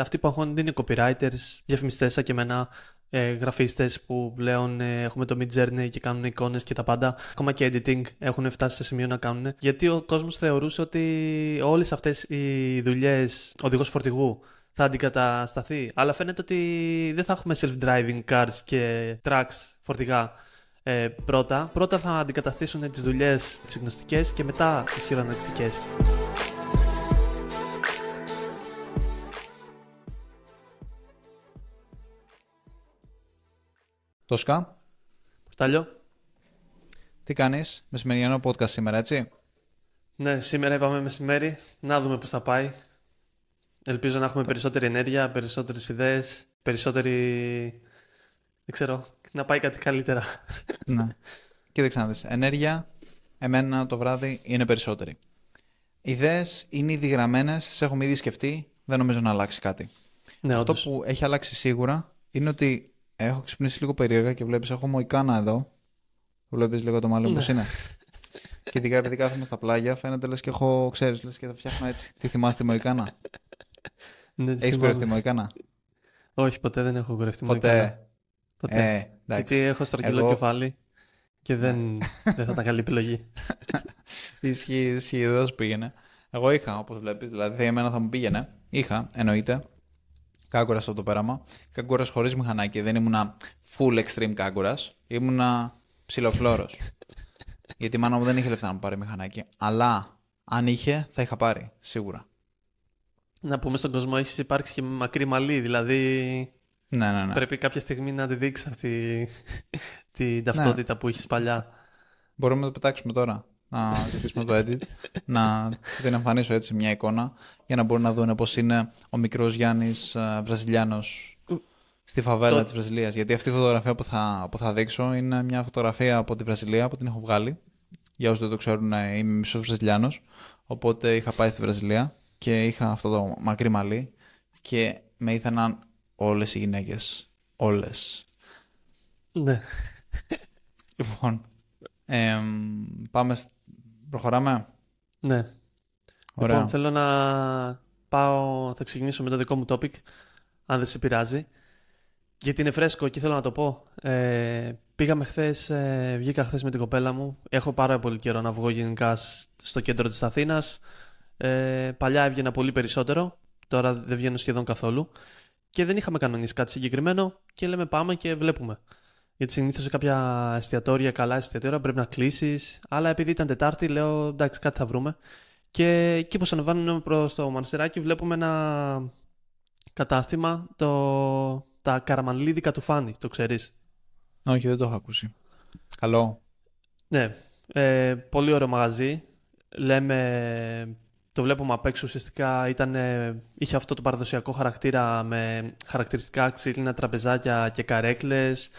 Αυτοί που αγχώνονται είναι copywriters, διαφημιστές σαν και εμένα, ε, γραφίστες που πλέον ε, έχουμε το Mid Journey και κάνουν εικόνες και τα πάντα. Ακόμα και editing έχουν φτάσει σε σημείο να κάνουν. Γιατί ο κόσμος θεωρούσε ότι όλες αυτές οι δουλειές οδηγός φορτηγού θα αντικατασταθεί. Αλλά φαίνεται ότι δεν θα έχουμε self-driving cars και trucks φορτηγά. Ε, πρώτα. Πρώτα θα αντικαταστήσουν τις δουλειές τις γνωστικές και μετά τις χειρονακτικές. Τόσκα. Πορτάλιο. Τι κάνεις, μεσημεριανό podcast σήμερα, έτσι; Ναι, σήμερα είπαμε μεσημέρι. Να δούμε πώς θα πάει. Ελπίζω να έχουμε περισσότερη ενέργεια, περισσότερες ιδέες, περισσότερη... Δεν ξέρω, να πάει κάτι καλύτερα. ναι. Κοίταξε να δεις. Ενέργεια, εμένα το βράδυ είναι περισσότερη. Ιδέες είναι ήδη γραμμένες, τις έχουμε ήδη σκεφτεί, δεν νομίζω να αλλάξει κάτι. Ναι, Αυτό όντως. που έχει αλλάξει σίγουρα είναι ότι έχω ξυπνήσει λίγο περίεργα και βλέπεις έχω μοϊκάνα εδώ. Βλέπεις λίγο το μαλλί μου Ναι. πώς είναι. και ειδικά επειδή κάθομαι στα πλάγια φαίνεται λες και έχω, ξέρεις, λες και θα φτιάχνω έτσι. Τι θυμάστε τη μοϊκάνα; Ναι, Έχεις θυμάμαι. κουρευτεί μοϊκάνα; Όχι, ποτέ δεν έχω κουρευτεί μοϊκάνα. Ποτέ. Ποτέ. Ε, Γιατί εντάξει. έχω στρογγυλό Εγώ- κεφάλι και δεν, δεν θα ήταν καλή επιλογή. Ισχύει, ισχύει, δεν θα σου πήγαινε. Εγώ είχα, όπως βλέπεις, δηλαδή εμένα θα μου πήγαινε. Είχα, εννοείται. Κάγκουρας στο το πέραμα. Κάγκουρας χωρίς μηχανάκι. Δεν ήμουνα full extreme κάγκουρας. Ήμουνα ψιλοφλόρο. Γιατί η μάνα μου δεν είχε λεφτά να μου πάρει μηχανάκι. Αλλά αν είχε, θα είχα πάρει. Σίγουρα. να πούμε στον κόσμο, έχεις υπάρξει και μακρύ μαλλί, δηλαδή Ναι, ναι, ναι. πρέπει κάποια στιγμή να τη δείξεις αυτή την ταυτότητα που έχεις παλιά. Μπορούμε να το πετάξουμε τώρα. Να ζητήσουμε το edit. να την εμφανίσω έτσι μια εικόνα. Για να μπορούν να δουν πώ είναι ο μικρός Γιάννης Βραζιλιάνος στη φαβέλα Το- της Βραζιλίας. Γιατί αυτή η φωτογραφία που θα, που θα δείξω είναι μια φωτογραφία από τη Βραζιλία που την έχω βγάλει. Για όσους δεν το ξέρουν, ε, είμαι μισός Βραζιλιάνος. Οπότε είχα πάει στη Βραζιλία και είχα αυτό το μακρύ μαλλί και με ήθελαν όλες οι γυναίκες. Όλες. Ναι. Λοιπόν, εμ, πάμε, σ- προχωράμε. ναι. Ωραία. Λοιπόν, θέλω να πάω, θα ξεκινήσω με το δικό μου topic, αν δεν σε πειράζει. Γιατί είναι φρέσκο και θέλω να το πω. Ε, πήγαμε χθες, ε, βγήκα χθες με την κοπέλα μου. Έχω πάρα πολύ καιρό να βγω γενικά σ- στο κέντρο της Αθήνας. Ε, παλιά έβγαινα πολύ περισσότερο, τώρα δεν βγαίνω σχεδόν καθόλου. Και δεν είχαμε κανονίσει κάτι συγκεκριμένο και λέμε πάμε και βλέπουμε. Γιατί συνήθως σε κάποια εστιατόρια, καλά εστιατόρια, πρέπει να κλείσεις. Αλλά επειδή ήταν Τετάρτη, λέω εντάξει, κάτι θα βρούμε. Και εκεί που ανεβαίνουμε προς το Μανστεράκι, βλέπουμε ένα κατάστημα, το... τα καραμανλίδικα του Φάνη, το ξέρεις; Όχι, δεν το έχω ακούσει. Καλό. Ναι, ε, πολύ ωραίο μαγαζί. Λέμε, το βλέπουμε απ' έξω ουσιαστικά ήταν, ε, είχε αυτό το παραδοσιακό χαρακτήρα με χαρακτηριστικά ξύλινα τραπεζάκια και καρέκλες,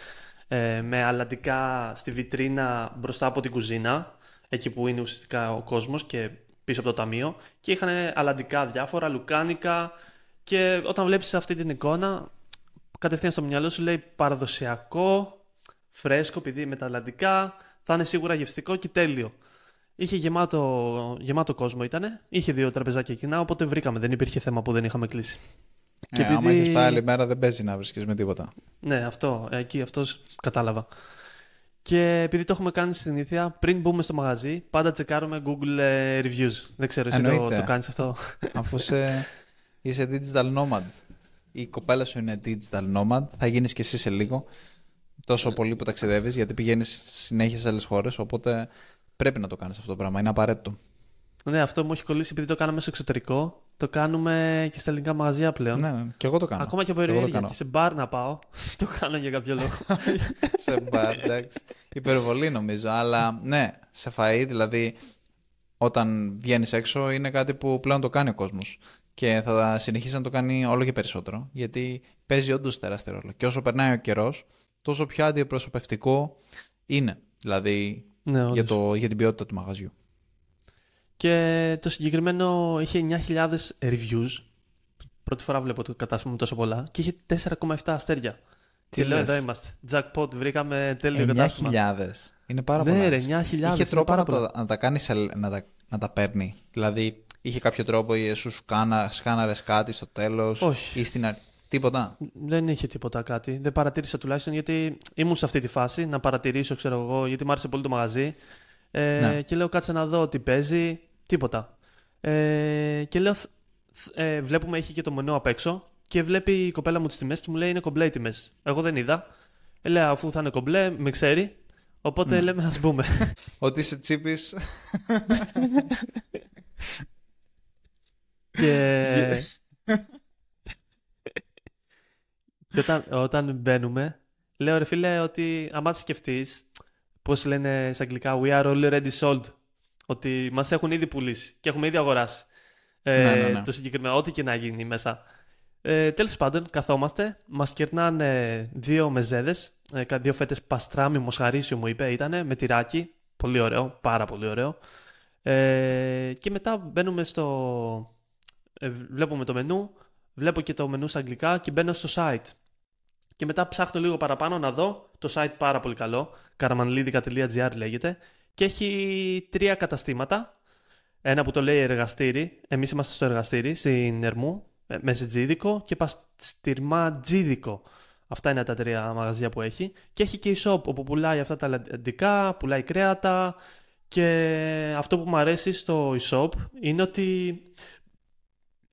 ε, με αλλαντικά στη βιτρίνα μπροστά από την κουζίνα, εκεί που είναι ουσιαστικά ο κόσμος και πίσω από το ταμείο και είχαν αλλαντικά διάφορα, λουκάνικα και όταν βλέπεις αυτή την εικόνα κατευθείαν στο μυαλό σου λέει παραδοσιακό, φρέσκο, επειδή με τα αλλαντικά θα είναι σίγουρα γευστικό και τέλειο. Είχε γεμάτο, γεμάτο κόσμο ήτανε, είχε δύο τραπεζάκια κοινά, οπότε βρήκαμε, δεν υπήρχε θέμα που δεν είχαμε κλείσει. Ε, Άμα έχεις πάει άλλη μέρα δεν παίζει να βρίσκεις με τίποτα. Ναι, αυτό, εκεί αυτός κατάλαβα. Και επειδή το έχουμε κάνει συνήθεια, πριν μπούμε στο μαγαζί, πάντα τσεκάρουμε Google ε, Reviews. Δεν ξέρω, εσύ το, Εννοείται. το κάνεις αυτό; Αφού είσαι, είσαι digital nomad. Η κοπέλα σου είναι digital nomad. Θα γίνεις και εσύ σε λίγο. Τόσο πολύ που ταξιδεύεις γιατί πηγαίνεις συνέχεια σε άλλες χώρες. Οπότε πρέπει να το κάνεις αυτό το πράγμα. Είναι απαραίτητο. ναι, αυτό μου έχει κολλήσει επειδή το κάναμε στο εξωτερικό. Το κάνουμε και στα ελληνικά μαγαζιά πλέον. Ναι, ναι, και εγώ το κάνω. Ακόμα και από εγώ το περιέργεια. κάνω. Και σε μπαρ να πάω. το κάνω για κάποιο λόγο. σε μπαρ, εντάξει. Υπερβολή νομίζω. Αλλά ναι, σε φαΐ, δηλαδή όταν βγαίνεις έξω είναι κάτι που πλέον το κάνει ο κόσμος. Και θα συνεχίσει να το κάνει όλο και περισσότερο. Γιατί παίζει όντως τεράστιο ρόλο. Και όσο περνάει ο καιρός, τόσο πιο αντιπροσωπευτικό είναι. Δηλαδή ναι, για, όντως. το, για την ποιότητα του μαγαζιού. Και το συγκεκριμένο είχε 9.000 reviews. Πρώτη φορά βλέπω το κατάστημα με τόσο πολλά. Και είχε 4,7 αστέρια. Τι και λέω λες; εδώ είμαστε. Jackpot, βρήκαμε τέλειο κατάστημα. 9.000. Είναι πάρα ναι, πολλά. ρε, ρε. 9.000. Είχε είναι τρόπο πάρα να πολλά. τα, να τα κάνεις, σε- να τα, να τα παίρνει. Δηλαδή είχε κάποιο τρόπο ή σου σκάνα, σκάναρες κάτι στο τέλος Όχι. ή στην αρχή. Τίποτα. Δεν είχε τίποτα κάτι. Δεν παρατήρησα τουλάχιστον γιατί ήμουν σε αυτή τη φάση να παρατηρήσω, ξέρω εγώ, γιατί μου άρεσε πολύ το μαγαζί. Ε, Ναι. Και λέω κάτσε να δω τι παίζει. Τίποτα. Ε, και λέω, θ- θ- ε, βλέπουμε έχει και το μενού απ' έξω και βλέπει η κοπέλα μου τις τιμές και μου λέει είναι κομπλέ οι τιμές. Εγώ δεν είδα. Ε, λέω αφού θα είναι κομπλέ, με ξέρει. Οπότε Ναι. λέμε ας μπούμε. Ότι είσαι τσίπης. και... και όταν, όταν μπαίνουμε, λέω ρε φίλε ότι άμα τη σκεφτείς, πώς λένε στα αγγλικά, we are already sold. Ότι μας έχουν ήδη πουλήσει και έχουμε ήδη αγοράσει. Ε, Ναι, ναι, ναι. Το συγκεκριμένο, ό,τι και να γίνει μέσα. Ε, Τέλος πάντων, καθόμαστε, μας κερνάνε δύο μεζέδες, ε, κα- δύο φέτες παστράμι μοσχαρίσιο μου είπε, ήταν με τυράκι. Πολύ ωραίο, πάρα πολύ ωραίο. Ε, και μετά μπαίνουμε στο. Ε, βλέπουμε το μενού, βλέπω και το μενού στα αγγλικά και μπαίνω στο site. Και μετά ψάχνω λίγο παραπάνω να δω το site πάρα πολύ καλό. karamanlidica.gr λέγεται. Και έχει τρία καταστήματα. Ένα που το λέει εργαστήρι. Εμείς είμαστε στο εργαστήρι, στην Ερμού, ε, με ζητζίδικο και παστιρματζίδικο. Αυτά είναι τα τρία μαγαζιά που έχει. Και έχει και e-shop όπου πουλάει αυτά τα λαντικά, πουλάει κρέατα. Και αυτό που μου αρέσει στο e-shop είναι ότι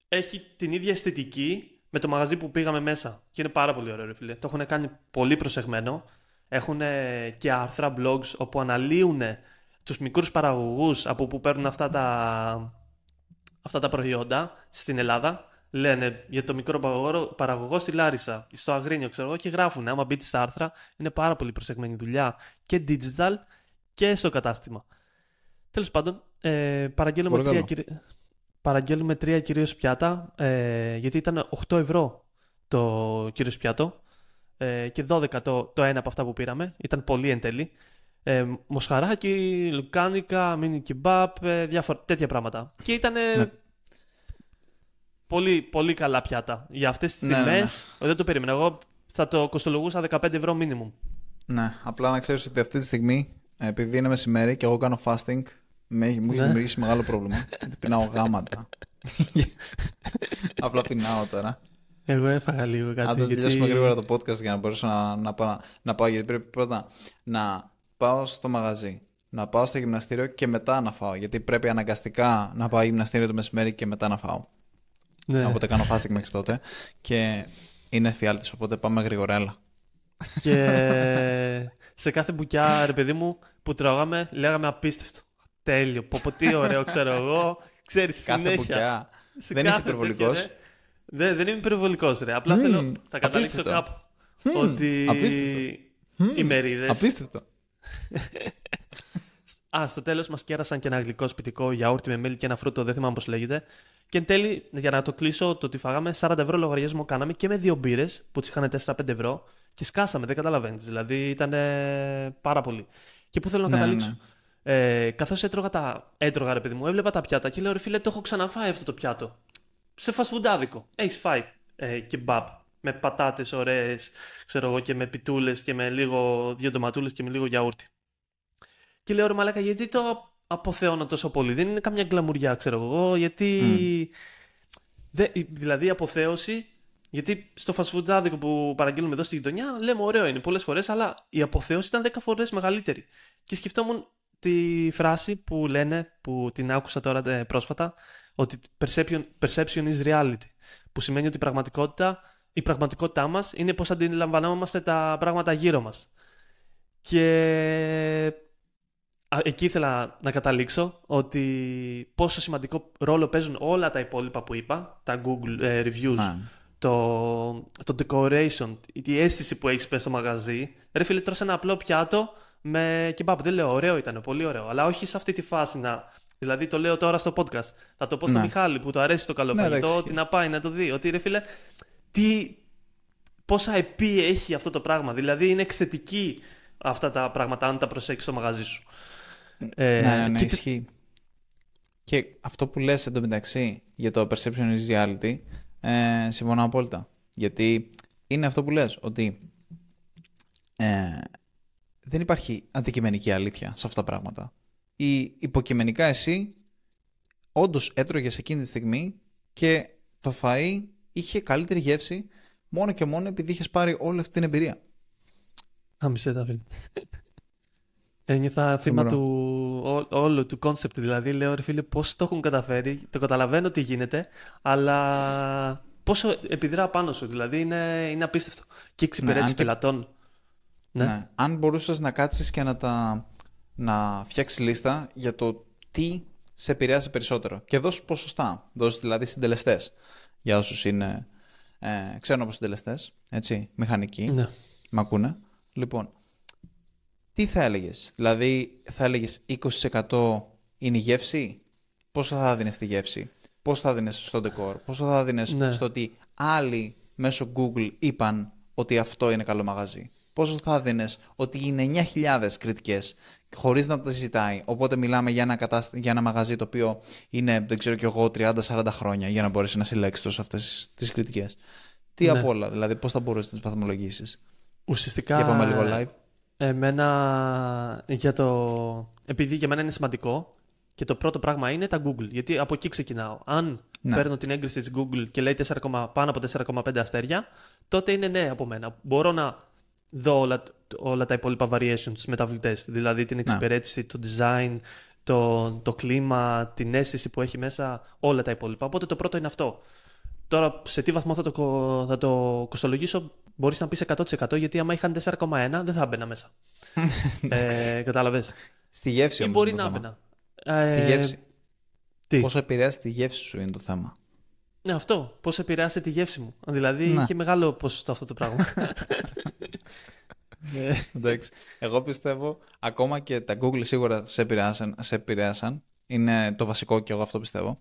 έχει την ίδια αισθητική με το μαγαζί που πήγαμε μέσα. Και είναι πάρα πολύ ωραίο, ρε φίλε. Το έχουν κάνει πολύ προσεγμένο. Έχουν και άρθρα, blogs όπου αναλύουν τους μικρούς παραγωγούς από που παίρνουν αυτά τα, αυτά τα προϊόντα στην Ελλάδα. Λένε για το μικρό παραγωγό, παραγωγό στη Λάρισα, στο Αγρίνιο, ξέρω εγώ, και γράφουν. Άμα μπείτε στα άρθρα, είναι πάρα πολύ προσεγμένη δουλειά και digital και στο κατάστημα. Τέλος πάντων, ε, παραγγέλνουμε Πολύ τρία, καλό. κυρι- παραγγέλνουμε τρία κυρίως πιάτα, ε, γιατί ήταν 8 ευρώ το κυρίως πιάτο ε, και 12 το, το ένα από αυτά που πήραμε. Ήταν πολύ εν τέλει. Ε, μοσχαράκι, λουκάνικα, μίνι κιμπάπ, ε, διάφορα τέτοια πράγματα. Και ήταν Ναι. πολύ, πολύ καλά πιάτα. Για αυτές τις Ναι, ναι, τιμές, δεν το περίμενα. Εγώ θα το κοστολογούσα 15 ευρώ minimum. Ναι, απλά να ξέρεις ότι αυτή τη στιγμή, επειδή είναι μεσημέρι και εγώ κάνω fasting, με, έχει- μου έχει Ναι. δημιουργήσει μεγάλο πρόβλημα. γιατί πεινάω γάματα. απλά πεινάω τώρα. Εγώ έφαγα λίγο κάτι. Αν δεν γιατί... τελειώσουμε γρήγορα το podcast για να μπορέσω να, να, πάω, να πάω, γιατί πρέπει πρώτα να πάω στο μαγαζί, να πάω στο γυμναστήριο και μετά να φάω. Γιατί πρέπει αναγκαστικά να πάω γυμναστήριο το μεσημέρι και μετά να φάω. Ναι. Οπότε κάνω fasting μέχρι τότε και είναι φιάλτης, οπότε πάμε γρηγορέλα. Και σε κάθε μπουκιά, ρε παιδί μου, που τρώγαμε, λέγαμε απίστευτο. Τέλειο. Πω, πω, τι ωραίο, ξέρω εγώ. Ξέρεις, Κάθε συνέχεια. μπουκιά. Σε Δεν είσαι κάθε υπερβολικός. τέτοια, ρε. Δεν, δεν είμαι υπερβολικός, ρε. Απλά Μμμ, θέλω, θα καταλήξω απίστευτο. κάπου. Μμμ, ότι απίστευτο. οι μερίδες... Απίστευτο. Α, στο τέλος μας κέρασαν και ένα γλυκό σπιτικό γιαούρτι με μέλι και ένα φρούτο, δεν θυμάμαι πώς λέγεται. Και εν τέλει, για να το κλείσω, το ότι φάγαμε 40 ευρώ λογαριασμό κάναμε και με δύο μπύρες που τις είχαν 4-5 ευρώ και σκάσαμε, δεν καταλαβαίνεις. Δηλαδή ήταν πάρα πολύ. Και πού θέλω να Ναι, καταλήξω. ναι. Ε, Καθώς έτρωγα, τα... έτρωγα, ρε παιδί μου, έβλεπα τα πιάτα και λέω ρε φίλε, το έχω ξαναφάει αυτό το πιάτο. Σε φασφουντάδικο. Έχεις φάει ε, κεμπάπ με πατάτες ωραίες, ξέρω εγώ, και με πιτούλες και με λίγο δύο ντοματούλες και με λίγο γιαούρτι. Και λέω ρε Μαλάκα, γιατί το αποθεώνω τόσο πολύ; Δεν είναι καμιά γκλαμουριά, ξέρω εγώ, γιατί. Δε, δηλαδή η αποθέωση. Γιατί στο φασφουντάδικο που παραγγέλνουμε εδώ στη γειτονιά λέμε ωραίο είναι πολλές φορές, αλλά η αποθέωση ήταν 10 φορές μεγαλύτερη. Και σκεφτόμουν τη φράση που λένε, που την άκουσα τώρα ε, πρόσφατα, ότι perception, perception is reality. Που σημαίνει ότι η πραγματικότητα, η πραγματικότητά μας είναι πώς αντιλαμβανόμαστε τα πράγματα γύρω μας. Και α, εκεί ήθελα να καταλήξω ότι πόσο σημαντικό ρόλο παίζουν όλα τα υπόλοιπα που είπα, τα Google ε, reviews, Ναι. το, το decoration, η αίσθηση που έχεις πέσει στο μαγαζί. Ρε φίλε, τρως ένα απλό πιάτο με κεμπάπ. Δεν λέω ωραίο ήταν, πολύ ωραίο. Αλλά όχι σε αυτή τη φάση να. Δηλαδή το λέω τώρα στο podcast. Θα το πω στον Ναι. Μιχάλη που του αρέσει το καλό Ναι, φαγητό, εντάξει. ότι να πάει να το δει. Ότι ρε φίλε, τι, πόσα επί έχει αυτό το πράγμα. Δηλαδή είναι εκθετική αυτά τα πράγματα αν τα προσέξεις στο μαγαζί σου. Ε, ναι, ναι, ναι, και- ισχύει. Και αυτό που λες εντωμεταξύ για το perception is reality, ε, συμφωνώ απόλυτα. Γιατί είναι αυτό που λες, ότι ε, δεν υπάρχει αντικειμενική αλήθεια σε αυτά τα πράγματα. Ή υποκειμενικά εσύ όντως έτρωγες εκείνη τη στιγμή και το φαΐ είχε καλύτερη γεύση μόνο και μόνο επειδή είχες πάρει όλη αυτή την εμπειρία. Άμισε τα φίλε. Ένιωθα θύμα του ό, όλου του concept. Δηλαδή, λέω ρε φίλε, πώς το έχουν καταφέρει. Το καταλαβαίνω τι γίνεται, αλλά πόσο επιδρά πάνω σου. Δηλαδή, είναι, είναι απίστευτο. Και εξυπηρέτηση ναι, πελατών. Ναι. ναι. Αν μπορούσες να κάτσεις και να, τα... να φτιάξεις λίστα για το τι σε επηρεάσει περισσότερο. Και δώσει ποσοστά. Δώσει δηλαδή συντελεστές. Για όσους είναι ε, ξέρω από συντελεστές. Έτσι, μηχανικοί. Ναι. Μ' ακούνε. Λοιπόν, τι θα έλεγες, Δηλαδή, θα έλεγες 20% είναι η γεύση, πόσο θα δίνεις τη γεύση, πώ θα δίνεις στο decor, πόσο θα δίνεις ναι. στο ότι άλλοι μέσω Google είπαν ότι αυτό είναι καλό μαγαζί; Πόσο θα δίνεις ότι είναι 9.000 κριτικές χωρίς να τα ζητάει. Οπότε μιλάμε για ένα, για ένα μαγαζί το οποίο είναι, δεν ξέρω κι εγώ, 30-40 χρόνια για να μπορέσει να συλλέξει τόσο αυτές τις κριτικές. Τι ναι. απ' όλα, δηλαδή, πώς θα μπορούσες να τις βαθμολογήσεις; Ουσιαστικά. Για πάμε λίγο live. Εμένα για το... Επειδή για μένα είναι σημαντικό και το πρώτο πράγμα είναι τα Google. Γιατί από εκεί ξεκινάω. Αν ναι. παίρνω την έγκριση της Google και λέει 4, πάνω από 4,5 αστέρια, τότε είναι ναι από μένα. Μπορώ να δω όλα, όλα τα υπόλοιπα variations μεταβλητές. Δηλαδή την ναι. εξυπηρέτηση, το design, το, το κλίμα, την αίσθηση που έχει μέσα, όλα τα υπόλοιπα. Οπότε το πρώτο είναι αυτό. Τώρα, σε τι βαθμό θα το, θα το κοστολογήσω, μπορείς να πεις 100% γιατί άμα είχαν 4,1 δεν θα έμπαινα μέσα. ε, Κατάλαβες. Στη γεύση όμως μπορεί να έμπαινα. Στη ε, γεύση. Τι; Πόσο επηρεάζει τη γεύση σου είναι το θέμα. Ναι, αυτό. Πώ επηρεάζει τη γεύση μου. Δηλαδή ναι. είχε μεγάλο ποσοστό αυτό το πράγμα. Ναι. Εντάξει. Εγώ πιστεύω ακόμα και τα Google σίγουρα σε επηρεάσαν, σε επηρεάσαν. Είναι το βασικό και εγώ αυτό πιστεύω.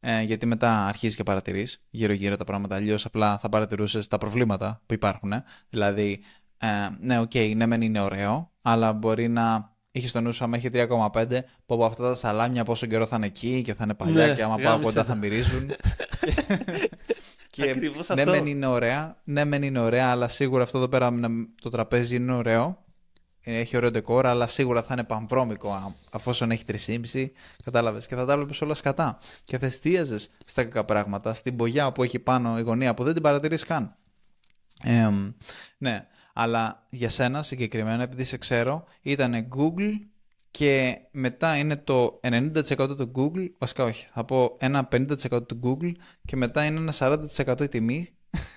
Ε, γιατί μετά αρχίζεις και παρατηρείς γύρω-γύρω τα πράγματα. Αλλιώς απλά θα παρατηρούσες τα προβλήματα που υπάρχουν. Δηλαδή, ε, ναι, OK, okay, ναι, μεν είναι ωραίο, αλλά μπορεί να έχει στο νου σου, άμα έχει 3,5, που από αυτά τα σαλάμια πόσο καιρό θα είναι εκεί και θα είναι παλιά ναι, και άμα πάω κοντά θα μυρίζουν. και ναι, μεν είναι ωραία, ναι, μεν είναι ωραία, αλλά σίγουρα αυτό εδώ πέρα το τραπέζι είναι ωραίο έχει ωραίο ντεκόρ, αλλά σίγουρα θα είναι πανβρώμικο αφόσον έχει 3,5. Κατάλαβες. Και θα τα βλέπεις όλα σκατά. Και θα εστίαζες στα κακά πράγματα, στην πογιά που έχει πάνω η γωνία που δεν την παρατηρείς καν. Ε, ναι, αλλά για σένα συγκεκριμένα, επειδή σε ξέρω, ήταν Google και μετά είναι το 90% του Google, βασικά όχι, θα πω ένα 50% του Google και μετά είναι ένα 40% η τιμή,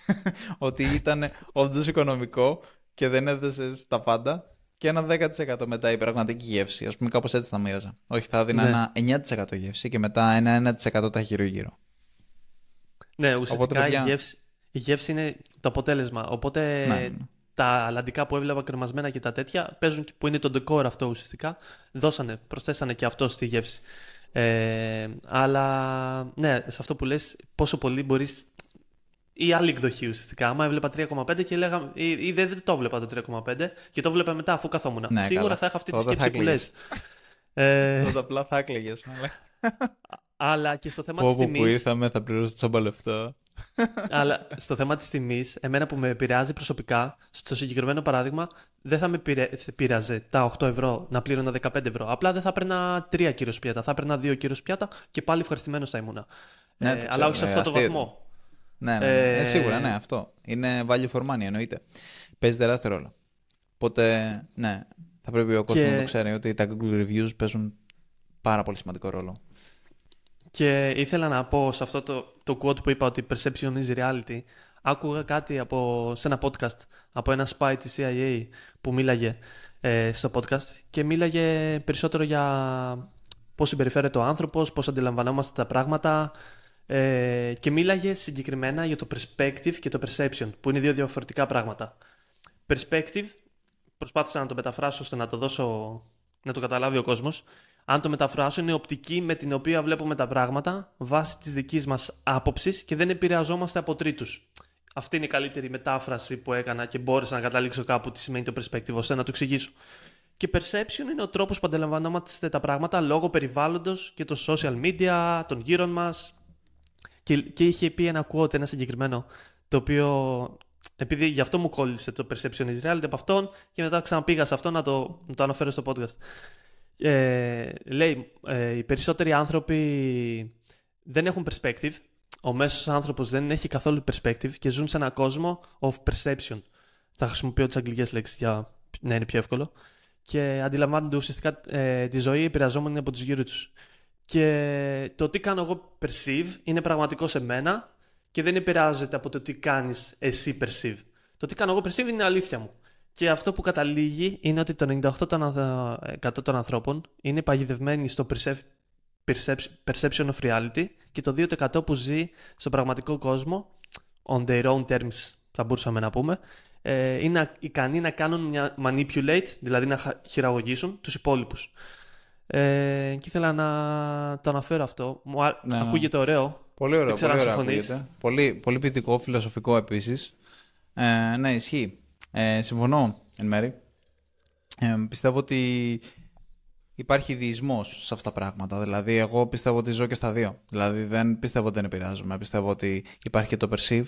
ότι ήταν όντως οικονομικό και δεν έδεσε τα πάντα και ένα 10% μετά η πραγματική γεύση. Α πούμε, κάπως έτσι θα μοίραζα. Όχι, θα δίνα ναι. ένα 9% γεύση και μετά ένα 1% τα γύρω-γύρω. Ναι, ουσιαστικά παιδιά... η, γεύση, η γεύση είναι το αποτέλεσμα. Οπότε ναι, ναι. Τα αλλαντικά που έβλεπα κρεμασμένα και τα τέτοια παίζουν που είναι το decor αυτό ουσιαστικά. Δώσανε, προσθέσανε και αυτό στη γεύση. Ε, αλλά ναι, σε αυτό που λες πόσο πολύ μπορείς ή άλλη εκδοχή ουσιαστικά. Άμα έβλεπα 3,5 και λέγαμε. ή, ή δεν, το έβλεπα το 3,5 και το έβλεπα μετά αφού καθόμουν. Ναι, Σίγουρα καλά. θα είχα αυτή τη σκέψη που λες. ε... Τότε απλά θα έκλαιγε. Αλλά και στο θέμα της τιμή. που ήρθαμε θα πληρώσω τσόμπα λεφτά. Αλλά στο θέμα της τιμής, εμένα που με επηρεάζει προσωπικά, στο συγκεκριμένο παράδειγμα, δεν θα με πειράζε τα 8 ευρώ να πλήρωνα 15 ευρώ. Απλά δεν θα έπαιρνα 3 κύριο πιάτα. Θα έπαιρνα 2 κύριο πιάτα και πάλι ευχαριστημένος θα ήμουν. Ναι, ε, αλλά όχι σε αυτό το βαθμό. Ναι, ναι, ναι. Ε, σίγουρα, ναι, αυτό. Είναι value for money, εννοείται. Παίζει τεράστιο ρόλο. Οπότε, ναι, θα πρέπει ο κόσμος να το ξέρει ότι τα Google Reviews παίζουν πάρα πολύ σημαντικό ρόλο. Και ήθελα να πω σε αυτό το, το quote που είπα ότι perception is reality. Άκουγα κάτι από, σε ένα podcast από ένα spy της CIA που μίλαγε ε, στο podcast και μίλαγε περισσότερο για πώς συμπεριφέρεται ο άνθρωπος, πώς αντιλαμβανόμαστε τα πράγματα, ε, και μίλαγε συγκεκριμένα για το perspective και το perception, που είναι δύο διαφορετικά πράγματα. Perspective, προσπάθησα να το μεταφράσω ώστε να το δώσω, να το καταλάβει ο κόσμος. Αν το μεταφράσω, είναι οπτική με την οποία βλέπουμε τα πράγματα βάσει της δικής μας άποψης και δεν επηρεαζόμαστε από τρίτους. Αυτή είναι η καλύτερη μετάφραση που έκανα και μπόρεσα να καταλήξω κάπου τι σημαίνει το perspective, ώστε να το εξηγήσω. Και perception είναι ο τρόπος που αντιλαμβανόμαστε τα πράγματα λόγω περιβάλλοντος και των social media, των γύρων μας, και, και είχε πει ένα quote, ένα συγκεκριμένο, το οποίο επειδή γι' αυτό μου κόλλησε το perception is reality από αυτόν και μετά ξαναπήγα σε αυτό να το, να το αναφέρω στο podcast. Ε, λέει, ε, οι περισσότεροι άνθρωποι δεν έχουν perspective. Ο μέσος άνθρωπος δεν έχει καθόλου perspective και ζουν σε έναν κόσμο of perception. Θα χρησιμοποιώ τις αγγλικές λέξεις για να είναι πιο εύκολο. Και αντιλαμβάνονται ουσιαστικά ε, τη ζωή επηρεαζόμενη από τους γύρω τους. Και το τι κάνω εγώ perceive είναι πραγματικό σε μένα και δεν επηρεάζεται από το τι κάνεις εσύ perceive. Το τι κάνω εγώ perceive είναι αλήθεια μου. Και αυτό που καταλήγει είναι ότι το 98% των ανθρώπων είναι παγιδευμένοι στο perception of reality και το 2% που ζει στον πραγματικό κόσμο, on their own terms θα μπορούσαμε να πούμε, ε, είναι ικανοί να κάνουν μια manipulate, δηλαδή να χειραγωγήσουν τους υπόλοιπους. Ε, και ήθελα να το αναφέρω αυτό. Μου ναι, ναι. ακούγεται ωραίο. Πολύ ωραίο, πολύ, ωραίο ακούγεται. Πολύ, πολύ ποιητικό, φιλοσοφικό επίσης. Ε, ναι, ισχύει. Ε, συμφωνώ εν μέρη. Ε, πιστεύω ότι υπάρχει διεισμός σε αυτά τα πράγματα. Δηλαδή, εγώ πιστεύω ότι ζω και στα δύο. Δηλαδή, δεν πιστεύω ότι δεν επηρεάζομαι. Πιστεύω ότι υπάρχει και το perceive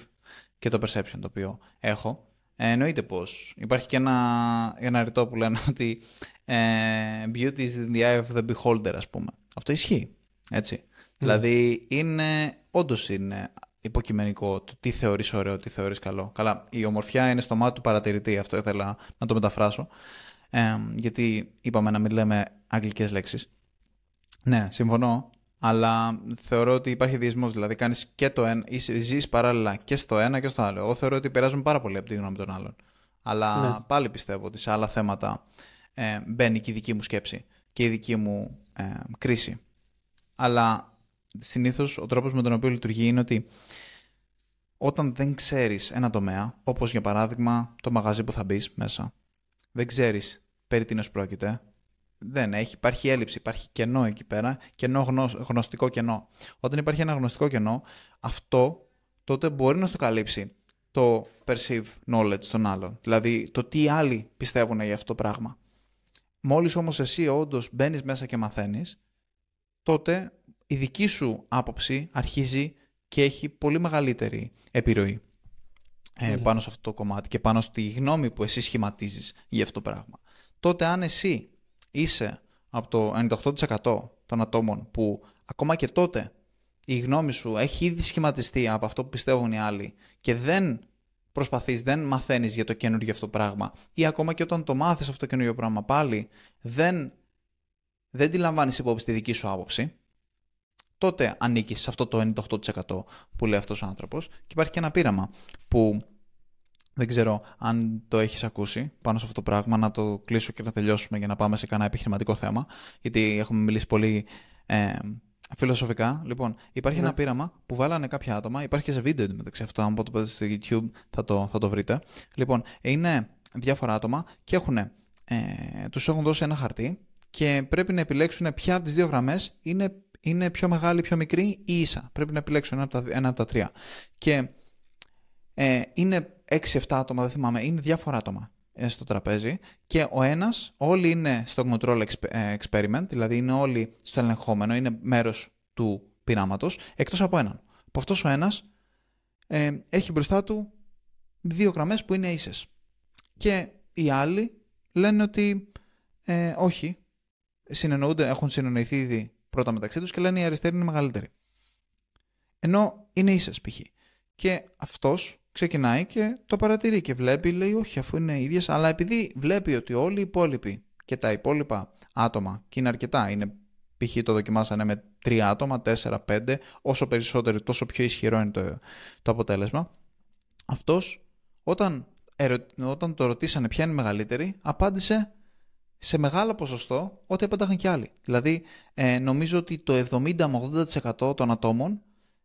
και το perception το οποίο έχω. Ε, εννοείται πως. Υπάρχει και ένα, ένα ρητό που λένε ότι ε, beauty is in the eye of the beholder, ας πούμε. Αυτό ισχύει, έτσι. Δηλαδή, είναι, όντως είναι υποκειμενικό το τι θεωρείς ωραίο, τι θεωρείς καλό. Καλά, η ομορφιά είναι στο μάτι του παρατηρητή, αυτό ήθελα να το μεταφράσω. Ε, γιατί είπαμε να μην λέμε αγγλικές λέξεις. Ναι, συμφωνώ, αλλά θεωρώ ότι υπάρχει διασμό. Δηλαδή, κάνεις και το ένα, ζεις παράλληλα και στο ένα και στο άλλο. Εγώ θεωρώ ότι περάζουν πάρα πολύ από τη γνώμη των άλλων. Αλλά ναι. πάλι πιστεύω ότι σε άλλα θέματα ε, μπαίνει και η δική μου σκέψη και η δική μου ε, κρίση. Αλλά συνήθως ο τρόπος με τον οποίο λειτουργεί είναι ότι όταν δεν ξέρεις ένα τομέα, όπως για παράδειγμα το μαγαζί που θα μπεις μέσα, δεν ξέρεις περί τίνος πρόκειται, δεν έχει, υπάρχει έλλειψη, υπάρχει κενό εκεί πέρα, κενό γνωστικό κενό. Όταν υπάρχει ένα γνωστικό κενό, αυτό τότε μπορεί να στο καλύψει το perceive knowledge των άλλων. Δηλαδή το τι άλλοι πιστεύουν για αυτό το πράγμα. Μόλις όμως εσύ όντως μπαίνεις μέσα και μαθαίνεις, τότε η δική σου άποψη αρχίζει και έχει πολύ μεγαλύτερη επιρροή ε, ναι. πάνω σε αυτό το κομμάτι και πάνω στη γνώμη που εσύ σχηματίζεις για αυτό το πράγμα. Τότε αν εσύ είσαι από το 98% των ατόμων που ακόμα και τότε η γνώμη σου έχει ήδη σχηματιστεί από αυτό που πιστεύουν οι άλλοι και δεν προσπαθείς, δεν μαθαίνεις για το καινούργιο αυτό πράγμα ή ακόμα και όταν το μάθεις αυτό το καινούργιο πράγμα πάλι δεν, δεν τη λαμβάνεις υπόψη τη δική σου άποψη τότε ανήκεις σε αυτό το 98% που λέει αυτός ο άνθρωπος και υπάρχει και ένα πείραμα που δεν ξέρω αν το έχεις ακούσει πάνω σε αυτό το πράγμα, να το κλείσω και να τελειώσουμε για να πάμε σε κανένα επιχειρηματικό θέμα, γιατί έχουμε μιλήσει πολύ ε, φιλοσοφικά. Λοιπόν, υπάρχει ναι. ένα πείραμα που βάλανε κάποια άτομα, υπάρχει και σε βίντεο μεταξύ αυτό, αν το στο YouTube θα το, θα το βρείτε. Λοιπόν, είναι διάφορα άτομα και έχουν, ε, τους έχουν δώσει ένα χαρτί και πρέπει να επιλέξουν ποια από τις δύο γραμμές είναι, είναι πιο μεγάλη, πιο μικρή ή ίσα. Πρέπει να επιλέξουν ένα από τα, ένα από τα τρία. Και ε, είναι 6-7 άτομα, δεν θυμάμαι, είναι διάφορα άτομα ε, στο τραπέζι και ο ένας, όλοι είναι στο control ε, experiment, δηλαδή είναι όλοι στο ελεγχόμενο, είναι μέρος του πειράματος, εκτός από έναν. Από αυτός ο ένας ε, έχει μπροστά του δύο γραμμές που είναι ίσες. Και οι άλλοι λένε ότι ε, όχι, συνεννοούνται, έχουν συνεννοηθεί ήδη πρώτα μεταξύ τους και λένε η αριστερή είναι μεγαλύτερη. Ενώ είναι ίσες π.χ. Και αυτός ξεκινάει και το παρατηρεί και βλέπει, λέει όχι αφού είναι ίδιες, αλλά επειδή βλέπει ότι όλοι οι υπόλοιποι και τα υπόλοιπα άτομα, και είναι αρκετά, είναι π.χ. το δοκιμάσανε με τρία άτομα, τέσσερα, πέντε, όσο περισσότερο τόσο πιο ισχυρό είναι το, το αποτέλεσμα. Αυτός όταν, όταν το ρωτήσανε ποια είναι η μεγαλύτερη, απάντησε σε μεγάλο ποσοστό ότι απάνταγαν και άλλοι. Δηλαδή, ε, νομίζω ότι το 70 80% των ατόμων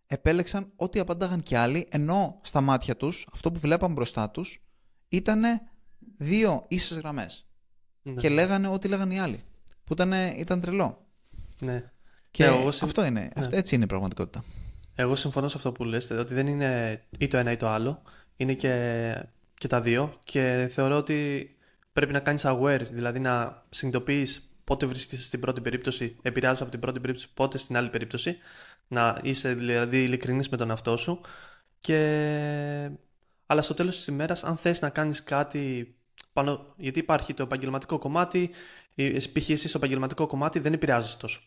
επέλεξαν ό,τι απαντάγαν κι άλλοι, ενώ στα μάτια τους, αυτό που βλέπαν μπροστά τους, ήταν δύο ίσες γραμμές. Ναι. Και λέγανε ό,τι λέγανε οι άλλοι. Που ήταν, ήταν τρελό. Ναι. Και ναι, αυτό είναι. Ναι. Αυτό, έτσι είναι η πραγματικότητα. Εγώ συμφωνώ σε αυτό που λες, ότι δεν είναι ή το ένα ή το άλλο. Είναι και, και τα δύο. Και θεωρώ ότι πρέπει να κάνεις aware, δηλαδή να συνειδητοποιείς πότε βρίσκεσαι στην πρώτη περίπτωση, επηρεάζει από την πρώτη περίπτωση, πότε στην άλλη περίπτωση να είσαι δηλαδή ειλικρινής με τον εαυτό σου και... αλλά στο τέλος της ημέρας αν θες να κάνεις κάτι πάνω, γιατί υπάρχει το επαγγελματικό κομμάτι, π.χ. εσύ στο επαγγελματικό κομμάτι δεν επηρεάζει τόσο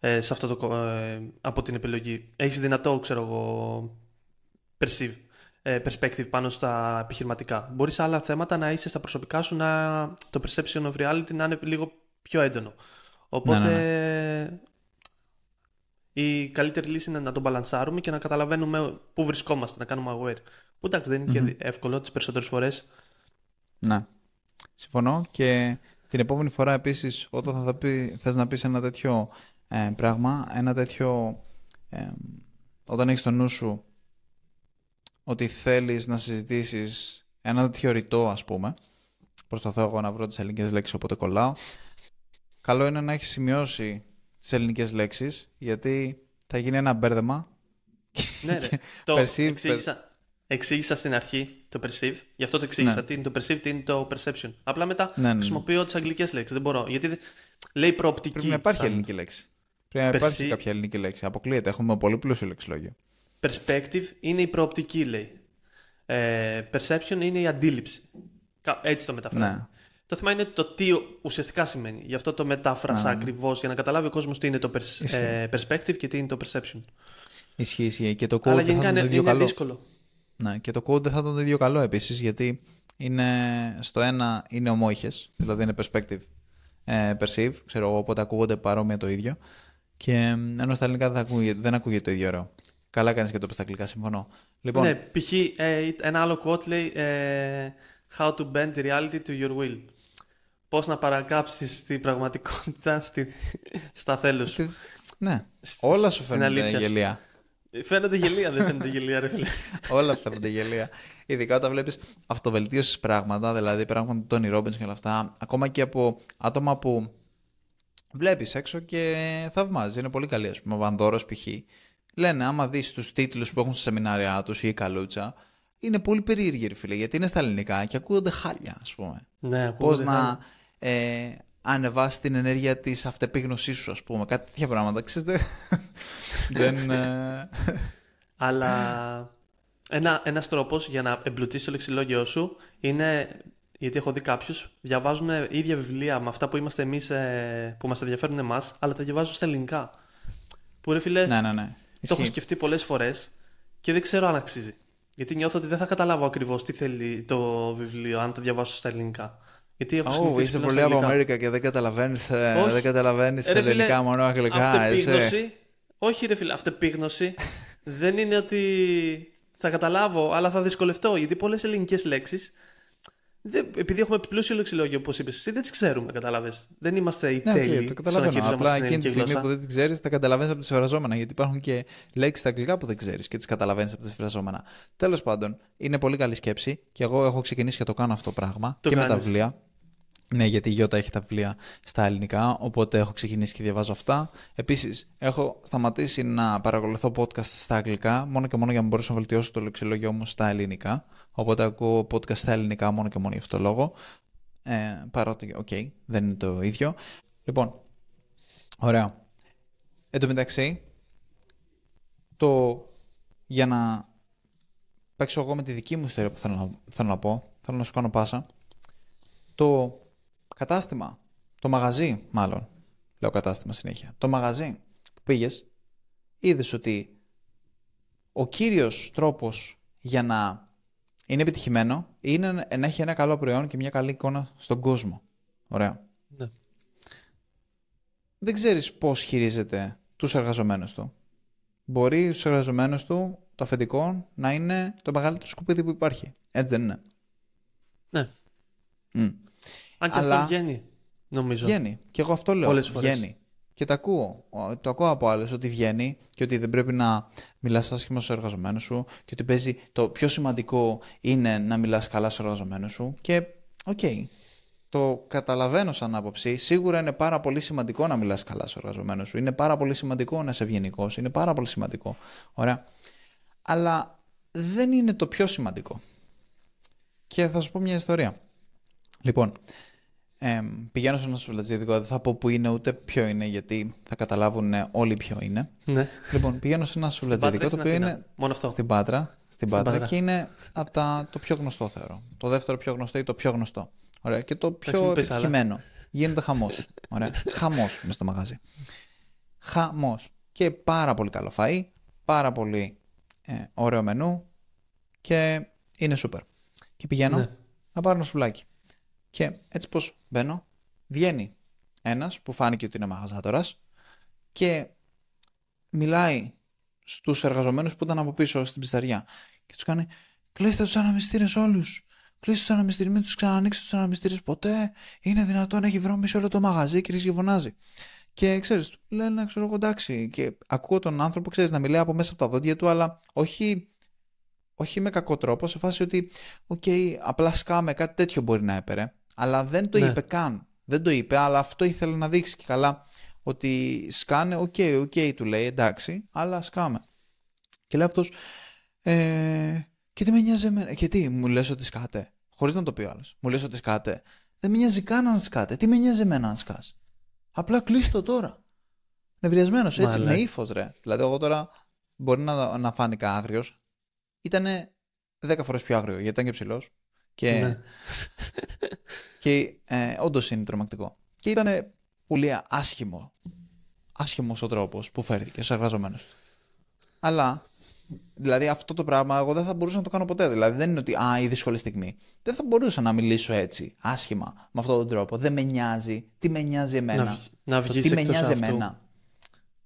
ε, σε αυτό το, ε, από την επιλογή. Έχεις δυνατό, ξέρω εγώ, perceive, ε, perspective πάνω στα επιχειρηματικά. Μπορείς σε άλλα θέματα να είσαι στα προσωπικά σου να το perception of reality να είναι λίγο πιο έντονο. Οπότε ναι, ναι, ναι. η καλύτερη λύση είναι να τον μπαλανσάρουμε και να καταλαβαίνουμε πού βρισκόμαστε, να κάνουμε aware. Που εντάξει δεν είναι και εύκολο τις περισσότερες φορές. Ναι. Συμφωνώ και την επόμενη φορά επίσης όταν θα πει, θες να πεις ένα τέτοιο ε, πράγμα, ένα τέτοιο ε, όταν έχεις στο νου σου ότι θέλεις να συζητήσεις ένα τέτοιο ρητό ας πούμε προσπαθώ εγώ να βρω τις ελληνικές λέξεις οπότε κολλάω καλό είναι να έχεις σημειώσει τις ελληνικές λέξεις γιατί θα γίνει ένα μπέρδεμα ναι, ρε. το εξήγησα, εξήγησα στην αρχή το perceive, γι' αυτό το εξήγησα. Ναι. Τι είναι το perceive, τι είναι το perception. Απλά μετά ναι, ναι, ναι. χρησιμοποιώ τις αγγλικές λέξεις. Δεν μπορώ. Γιατί λέει προοπτική. Πρέπει να υπάρχει σαν... ελληνική λέξη. Πρέπει να υπάρχει κάποια ελληνική λέξη. Αποκλείεται. Έχουμε πολύ πλούσιο λεξιλόγιο. Perspective είναι η προοπτική, λέει. Ε, perception είναι η αντίληψη. Έτσι το μεταφράζει. Ναι. Το θέμα είναι το τι ουσιαστικά σημαίνει. Γι' αυτό το μετάφρασα ναι. ακριβώς για να καταλάβει ο κόσμος τι είναι το ε, perspective και τι είναι το perception. Ισχύει, ισχύει. Και το code Αλλά γενικά είναι, είναι δύσκολο. Ναι, και το code δεν θα ήταν το ίδιο καλό επίσης, γιατί είναι, στο ένα είναι ομόηχε, δηλαδή είναι perspective, ε, perceive, ξέρω εγώ, οπότε ακούγονται παρόμοια το ίδιο. Και ενώ στα ελληνικά δεν, ακούγεται, δεν ακούγεται το ίδιο ωραίο. Καλά κάνεις και το πει στα αγγλικά, συμφωνώ. Λοιπόν... Ναι, π.χ. Ε, ένα άλλο quote λέει ε, How to bend reality to your will. Πώς να παρακάψεις την πραγματικότητα στη, στα θέλω σου. Ναι, όλα σου φαίνονται γελία. Φαίνονται γελία, δεν φαίνονται γελία, ρε φίλε. Όλα φαίνονται γελία. Ειδικά όταν βλέπεις αυτοβελτίωσης πράγματα, δηλαδή πράγματα του Τόνι Ρόμπιν και όλα αυτά, ακόμα και από άτομα που βλέπεις έξω και θαυμάζεις. Είναι πολύ καλή, ας πούμε. Ο Βανδόρο π.χ. Λένε, άμα δεις τους τίτλους που έχουν στα σεμινάρια τους ή η καλούτσα, είναι πολύ περίεργη, ρε φίλε, γιατί είναι στα ελληνικά και ακούγονται χάλια, ας πούμε. Ναι, Πώς να. Ε, ανεβάσει την ενέργεια της αυτεπίγνωσής σου, ας πούμε. Κάτι τέτοια πράγματα. Ξέρετε. δεν. Ε, Αλλά ένα ένας τρόπος για να εμπλουτίσει το λεξιλόγιο σου είναι, γιατί έχω δει κάποιους, διαβάζουν ίδια βιβλία με αυτά που είμαστε εμείς ε, που μας ενδιαφέρουν εμάς, αλλά τα διαβάζουν στα ελληνικά. Που ρε φίλε, ναι, ναι, ναι. Το έχω σκεφτεί πολλές φορές και δεν ξέρω αν αξίζει. Γιατί νιώθω ότι δεν θα καταλάβω ακριβώς τι θέλει το βιβλίο αν το διαβάσω στα ελληνικά. Γιατί έχω oh, είσαι πολύ από Αμέρικα και δεν καταλαβαίνεις ε, δεν καταλαβαίνεις ε, ελληνικά, μόνο αγγλικά. Αυτεπίγνωση. Όχι, ρε φίλε, αυτεπίγνωση δεν είναι ότι θα καταλάβω, αλλά θα δυσκολευτώ. Γιατί πολλές ελληνικές λέξεις, επειδή έχουμε πλούσιο λεξιλόγιο, όπως είπες εσύ, δεν τις ξέρουμε, κατάλαβε. Δεν είμαστε οι ναι, τέλειοι. Okay, το καταλαβαίνω. Απλά εκείνη τη στιγμή που δεν τις ξέρεις, τα καταλαβαίνεις από τις φραζόμενα. Γιατί υπάρχουν και λέξεις στα αγγλικά που δεν ξέρεις και τις καταλαβαίνεις από τις φραζόμενα. Τέλος πάντων, είναι πολύ καλή σκέψη και εγώ έχω ξεκινήσει και το κάνω αυτό το πράγμα το και κάνεις. με τα βιβλία. Ναι, γιατί η Γιώτα έχει τα βιβλία στα ελληνικά, οπότε έχω ξεκινήσει και διαβάζω αυτά. Επίσης, έχω σταματήσει να παρακολουθώ podcast στα αγγλικά, μόνο και μόνο για να μπορέσω να βελτιώσω το λεξιλόγιο μου στα ελληνικά. Οπότε ακούω podcast στα ελληνικά μόνο και μόνο για αυτό το λόγο. Ε, παρότι, OK, okay, δεν είναι το ίδιο. Λοιπόν, ωραία. Εν τω μεταξύ, το για να παίξω εγώ με τη δική μου ιστορία που θέλω να, θέλω να πω, θέλω να σου κάνω πάσα, το κατάστημα, το μαγαζί μάλλον, λέω κατάστημα συνέχεια, το μαγαζί που πήγες, είδες ότι ο κύριος τρόπος για να είναι επιτυχημένο είναι να έχει ένα καλό προϊόν και μια καλή εικόνα στον κόσμο. Ωραία. Ναι. Δεν ξέρεις πώς χειρίζεται τους εργαζομένους του. Μπορεί στους εργαζομένους του το αφεντικό να είναι το μεγαλύτερο σκουπίδι που υπάρχει. Έτσι δεν είναι. Ναι. Αν και αυτό βγαίνει, νομίζω. Βγαίνει. Και εγώ αυτό λέω. Πολλές βγαίνει. Και το ακούω. Το ακούω από άλλους ότι βγαίνει και ότι δεν πρέπει να μιλάς άσχημα στους εργαζομένους σου και ότι παίζει το πιο σημαντικό είναι να μιλάς καλά στους εργαζομένους σου. Και ok. Okay, το καταλαβαίνω σαν άποψη. Σίγουρα είναι πάρα πολύ σημαντικό να μιλάς καλά στους εργαζομένους σου. Είναι πάρα πολύ σημαντικό να είσαι ευγενικός. Είναι πάρα πολύ σημαντικό. Ωραία. Αλλά δεν είναι το πιο σημαντικό. Και θα σου πω μια ιστορία. Λοιπόν, Ε, πηγαίνω σε ένα σουβλατζίδικο, δεν θα πω που είναι ούτε ποιο είναι, γιατί θα καταλάβουν όλοι ποιο είναι. Ναι. Λοιπόν, πηγαίνω σε ένα σουβλατζίδικο, το οποίο είναι Μόνο αυτό. στην Πάτρα, στην Πάτρα, Πάτρα. και είναι από τα, το πιο γνωστό θεωρώ. Το δεύτερο πιο γνωστό ή το πιο γνωστό. Ωραία. Και το πιο μην πεις άλλα. επιτυχημένο. Γίνεται χαμός. χαμός με στο μαγαζί. Χαμός. Και πάρα πολύ καλό φαΐ, πάρα πολύ ε, ωραίο μενού και είναι σούπερ. Και πηγαίνω Ναι. να πάρω ένα σουβλάκι. Και έτσι πως μπαίνω, βγαίνει ένας που φάνηκε ότι είναι μαγαζάτορας και μιλάει στους εργαζομένους που ήταν από πίσω στην ψισταριά και τους κάνει κλείστε τους ανεμιστήρες όλους. Κλείστε τους ανεμιστήρες, μην τους ξανανοίξετε τους ανεμιστήρες ποτέ. Είναι δυνατόν, έχει βρωμίσει όλο το μαγαζί και βρίζει και φωνάζει. Και ξέρεις, λένε, ξέρω εγώ, εντάξει. Και ακούω τον άνθρωπο, ξέρεις, να μιλάει από μέσα από τα δόντια του, αλλά όχι, όχι με κακό τρόπο, σε φάση ότι, οκ, απλά σκάμε, κάτι τέτοιο μπορεί να έπαιζε. Αλλά δεν το Ναι. είπε καν. Δεν το είπε, αλλά αυτό ήθελε να δείξει και καλά. Ότι σκάνε, οκ, οκ, του λέει, εντάξει, αλλά σκάμε. Και λέει αυτός, ε, και τι με νοιάζει εμένα. Και τι, μου λες ότι σκάτε. Χωρίς να το πει ο άλλος. Μου λες ότι σκάτε. Δεν με νοιάζει καν αν σκάτε. Τι με νοιάζει εμένα αν σκάς. Απλά κλείσε το τώρα. Νευριασμένος έτσι, Μαλάκα. με ύφος ρε. Δηλαδή, εγώ τώρα μπορεί να, να φάνηκα άγριος. Ήταν 10 φορές πιο άγριος γιατί ήταν και ψηλός. Και, Ναι. και ε, όντως είναι τρομακτικό. Και ήταν πολύ άσχημο. Άσχημος ο τρόπος που φέρθηκε στου εργαζομένου του. Αλλά, δηλαδή αυτό το πράγμα εγώ δεν θα μπορούσα να το κάνω ποτέ. Δηλαδή δεν είναι ότι, α, η δύσκολη στιγμή. Δεν θα μπορούσα να μιλήσω έτσι, άσχημα, με αυτόν τον τρόπο. Δεν με νοιάζει. Τι με νοιάζει εμένα; Να, βγ- να Το βγεις τι με εκτός νοιάζει αυτού. εμένα;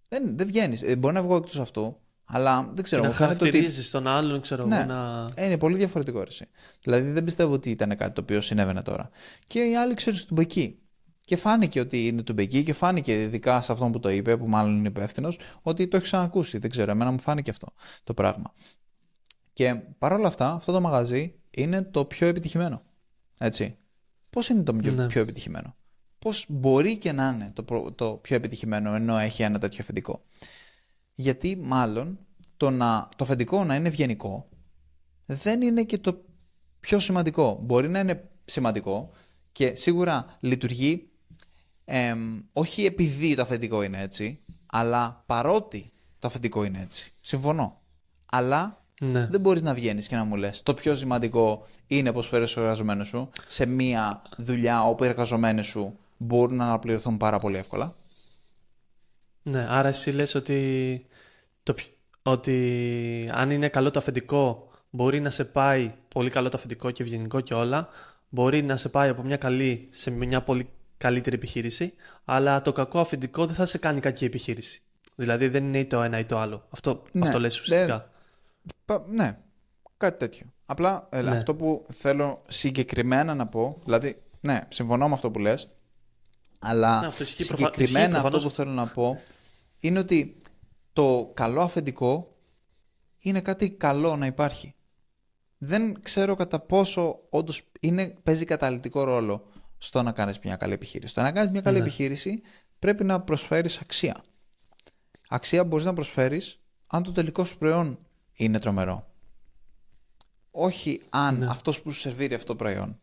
Δεν, δεν βγαίνεις. Ε, μπορεί να βγω εκτός αυτού, αλλά δεν Και ξέρω. να Μου φαίνεται ότι χαρακτηρίζεις τον άλλον, ξέρω Ναι. εγώ, να... ε, είναι πολύ διαφορετικό εσύ. Δηλαδή δεν πιστεύω ότι ήταν κάτι το οποίο συνέβαινε τώρα. Και οι άλλοι ξέρουν του μπεκί. Και φάνηκε ότι είναι του μπεκί και φάνηκε ειδικά σε αυτόν που το είπε, που μάλλον είναι υπεύθυνος, ότι το έχεις ξανακούσει. Δεν ξέρω, εμένα μου φάνηκε αυτό το πράγμα. Και παρόλα αυτά, αυτό το μαγαζί είναι το πιο επιτυχημένο. Έτσι. Πώς είναι το πιο, Ναι. πιο επιτυχημένο; Πώς μπορεί και να είναι το, προ- το πιο επιτυχημένο ενώ έχει ένα τέτοιο αφεντικό; Γιατί μάλλον το, να, το αφεντικό να είναι ευγενικό δεν είναι και το πιο σημαντικό. Μπορεί να είναι σημαντικό και σίγουρα λειτουργεί εμ, όχι επειδή το αφεντικό είναι έτσι, αλλά παρότι το αφεντικό είναι έτσι. Συμφωνώ. Αλλά Ναι. δεν μπορείς να βγαίνεις και να μου λες το πιο σημαντικό είναι πως φέρεις τους εργαζομένους σου σε μία δουλειά όπου οι εργαζομένοι σου μπορούν να αναπληρωθούν πάρα πολύ εύκολα. Ναι, άρα εσύ λες ότι, το, πι- ότι αν είναι καλό το αφεντικό μπορεί να σε πάει πολύ καλό το αφεντικό και ευγενικό και όλα, μπορεί να σε πάει από μια καλή σε μια πολύ καλύτερη επιχείρηση, αλλά το κακό αφεντικό δεν θα σε κάνει κακή επιχείρηση. Δηλαδή δεν είναι ή το ένα ή το άλλο. Αυτό, Ναι, αυτό λες δεν- ουσιαστικά. Πα- ναι, κάτι τέτοιο. Απλά ε, Ναι. αυτό που θέλω συγκεκριμένα να πω, δηλαδή, ναι, συμφωνώ με αυτό που λες, αλλά Ναι, αυτός ισχύει προφα- συγκεκριμένα ισχύει αυτό προφανώς. που θέλω να πω είναι ότι το καλό αφεντικό είναι κάτι καλό να υπάρχει. Δεν ξέρω κατά πόσο όντως είναι, παίζει καταλητικό ρόλο στο να κάνεις μια καλή επιχείρηση. Το να κάνεις μια καλή Ναι. επιχείρηση πρέπει να προσφέρεις αξία. Αξία μπορείς να προσφέρεις αν το τελικό σου προϊόν είναι τρομερό. Όχι αν Ναι. αυτός που σου σερβίρει αυτό το προϊόν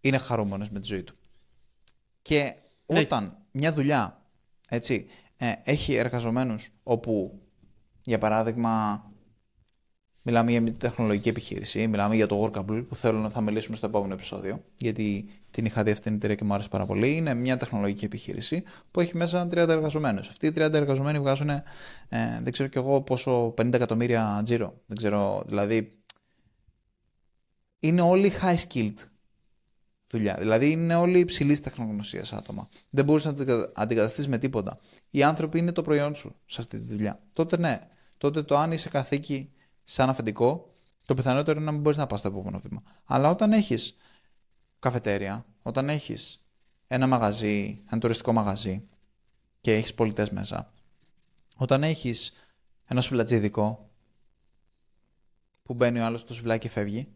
είναι χαρούμενος με τη ζωή του. Και Ναι. όταν μια δουλειά έτσι, ε, έχει εργαζομένους όπου, για παράδειγμα, μιλάμε για μια τεχνολογική επιχείρηση, μιλάμε για το Workable που θέλω να θα μιλήσουμε στο επόμενο επεισόδιο, γιατί την είχα δει αυτήν την εταιρεία και μου άρεσε πάρα πολύ. Είναι μια τεχνολογική επιχείρηση που έχει μέσα 30 εργαζομένους. Αυτοί οι 30 εργαζομένοι βγάζουν, ε, δεν ξέρω κι εγώ πόσο, 50 εκατομμύρια τζίρο. Δεν ξέρω, δηλαδή, είναι όλοι high skilled δουλειά. Δηλαδή είναι όλοι υψηλή τεχνογνωσία άτομα. Δεν μπορείς να τα αντικαταστήσεις με τίποτα. Οι άνθρωποι είναι το προϊόν σου σε αυτή τη δουλειά. Τότε ναι. Τότε το αν είσαι καθήκη σαν αφεντικό, το πιθανότερο είναι να μην μπορείς να πας στο επόμενο βήμα. Αλλά όταν έχεις καφετέρια, όταν έχεις ένα μαγαζί, ένα τουριστικό μαγαζί και έχεις πολιτές μέσα, όταν έχεις ένα σουβλατζίδικο που μπαίνει ο άλλος στο σουβλάκι και φεύγει,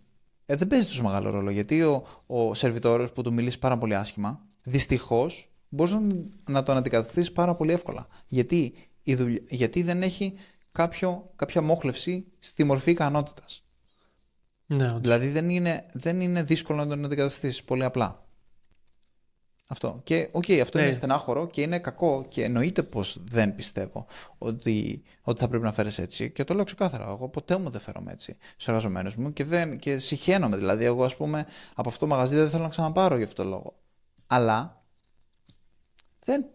ε, δεν παίζει τόσο μεγάλο ρόλο. Γιατί ο, ο σερβιτόρος που του μιλήσει πάρα πολύ άσχημα, δυστυχώς μπορείς να, να τον αντικαταστήσεις πάρα πολύ εύκολα. Γιατί, η δουλειά, γιατί δεν έχει κάποιο, κάποια μόχλευση στη μορφή ικανότητας. Ναι, όντως. Δηλαδή δεν είναι, δεν είναι δύσκολο να τον αντικαταστήσεις πολύ απλά. Αυτό. Και ok, okay, αυτό Ναι. είναι στενάχωρο και είναι κακό και εννοείται πως δεν πιστεύω ότι, ότι θα πρέπει να φέρεις έτσι. Και το λέω ξεκάθαρα. Εγώ ποτέ μου δεν φέρομαι έτσι στους εργαζομένους μου και, δεν, και συχαίνομαι. Δηλαδή, εγώ ας πούμε από αυτό το μαγαζί δεν θέλω να ξαναπάρω γι' αυτό το λόγο. Αλλά δεν,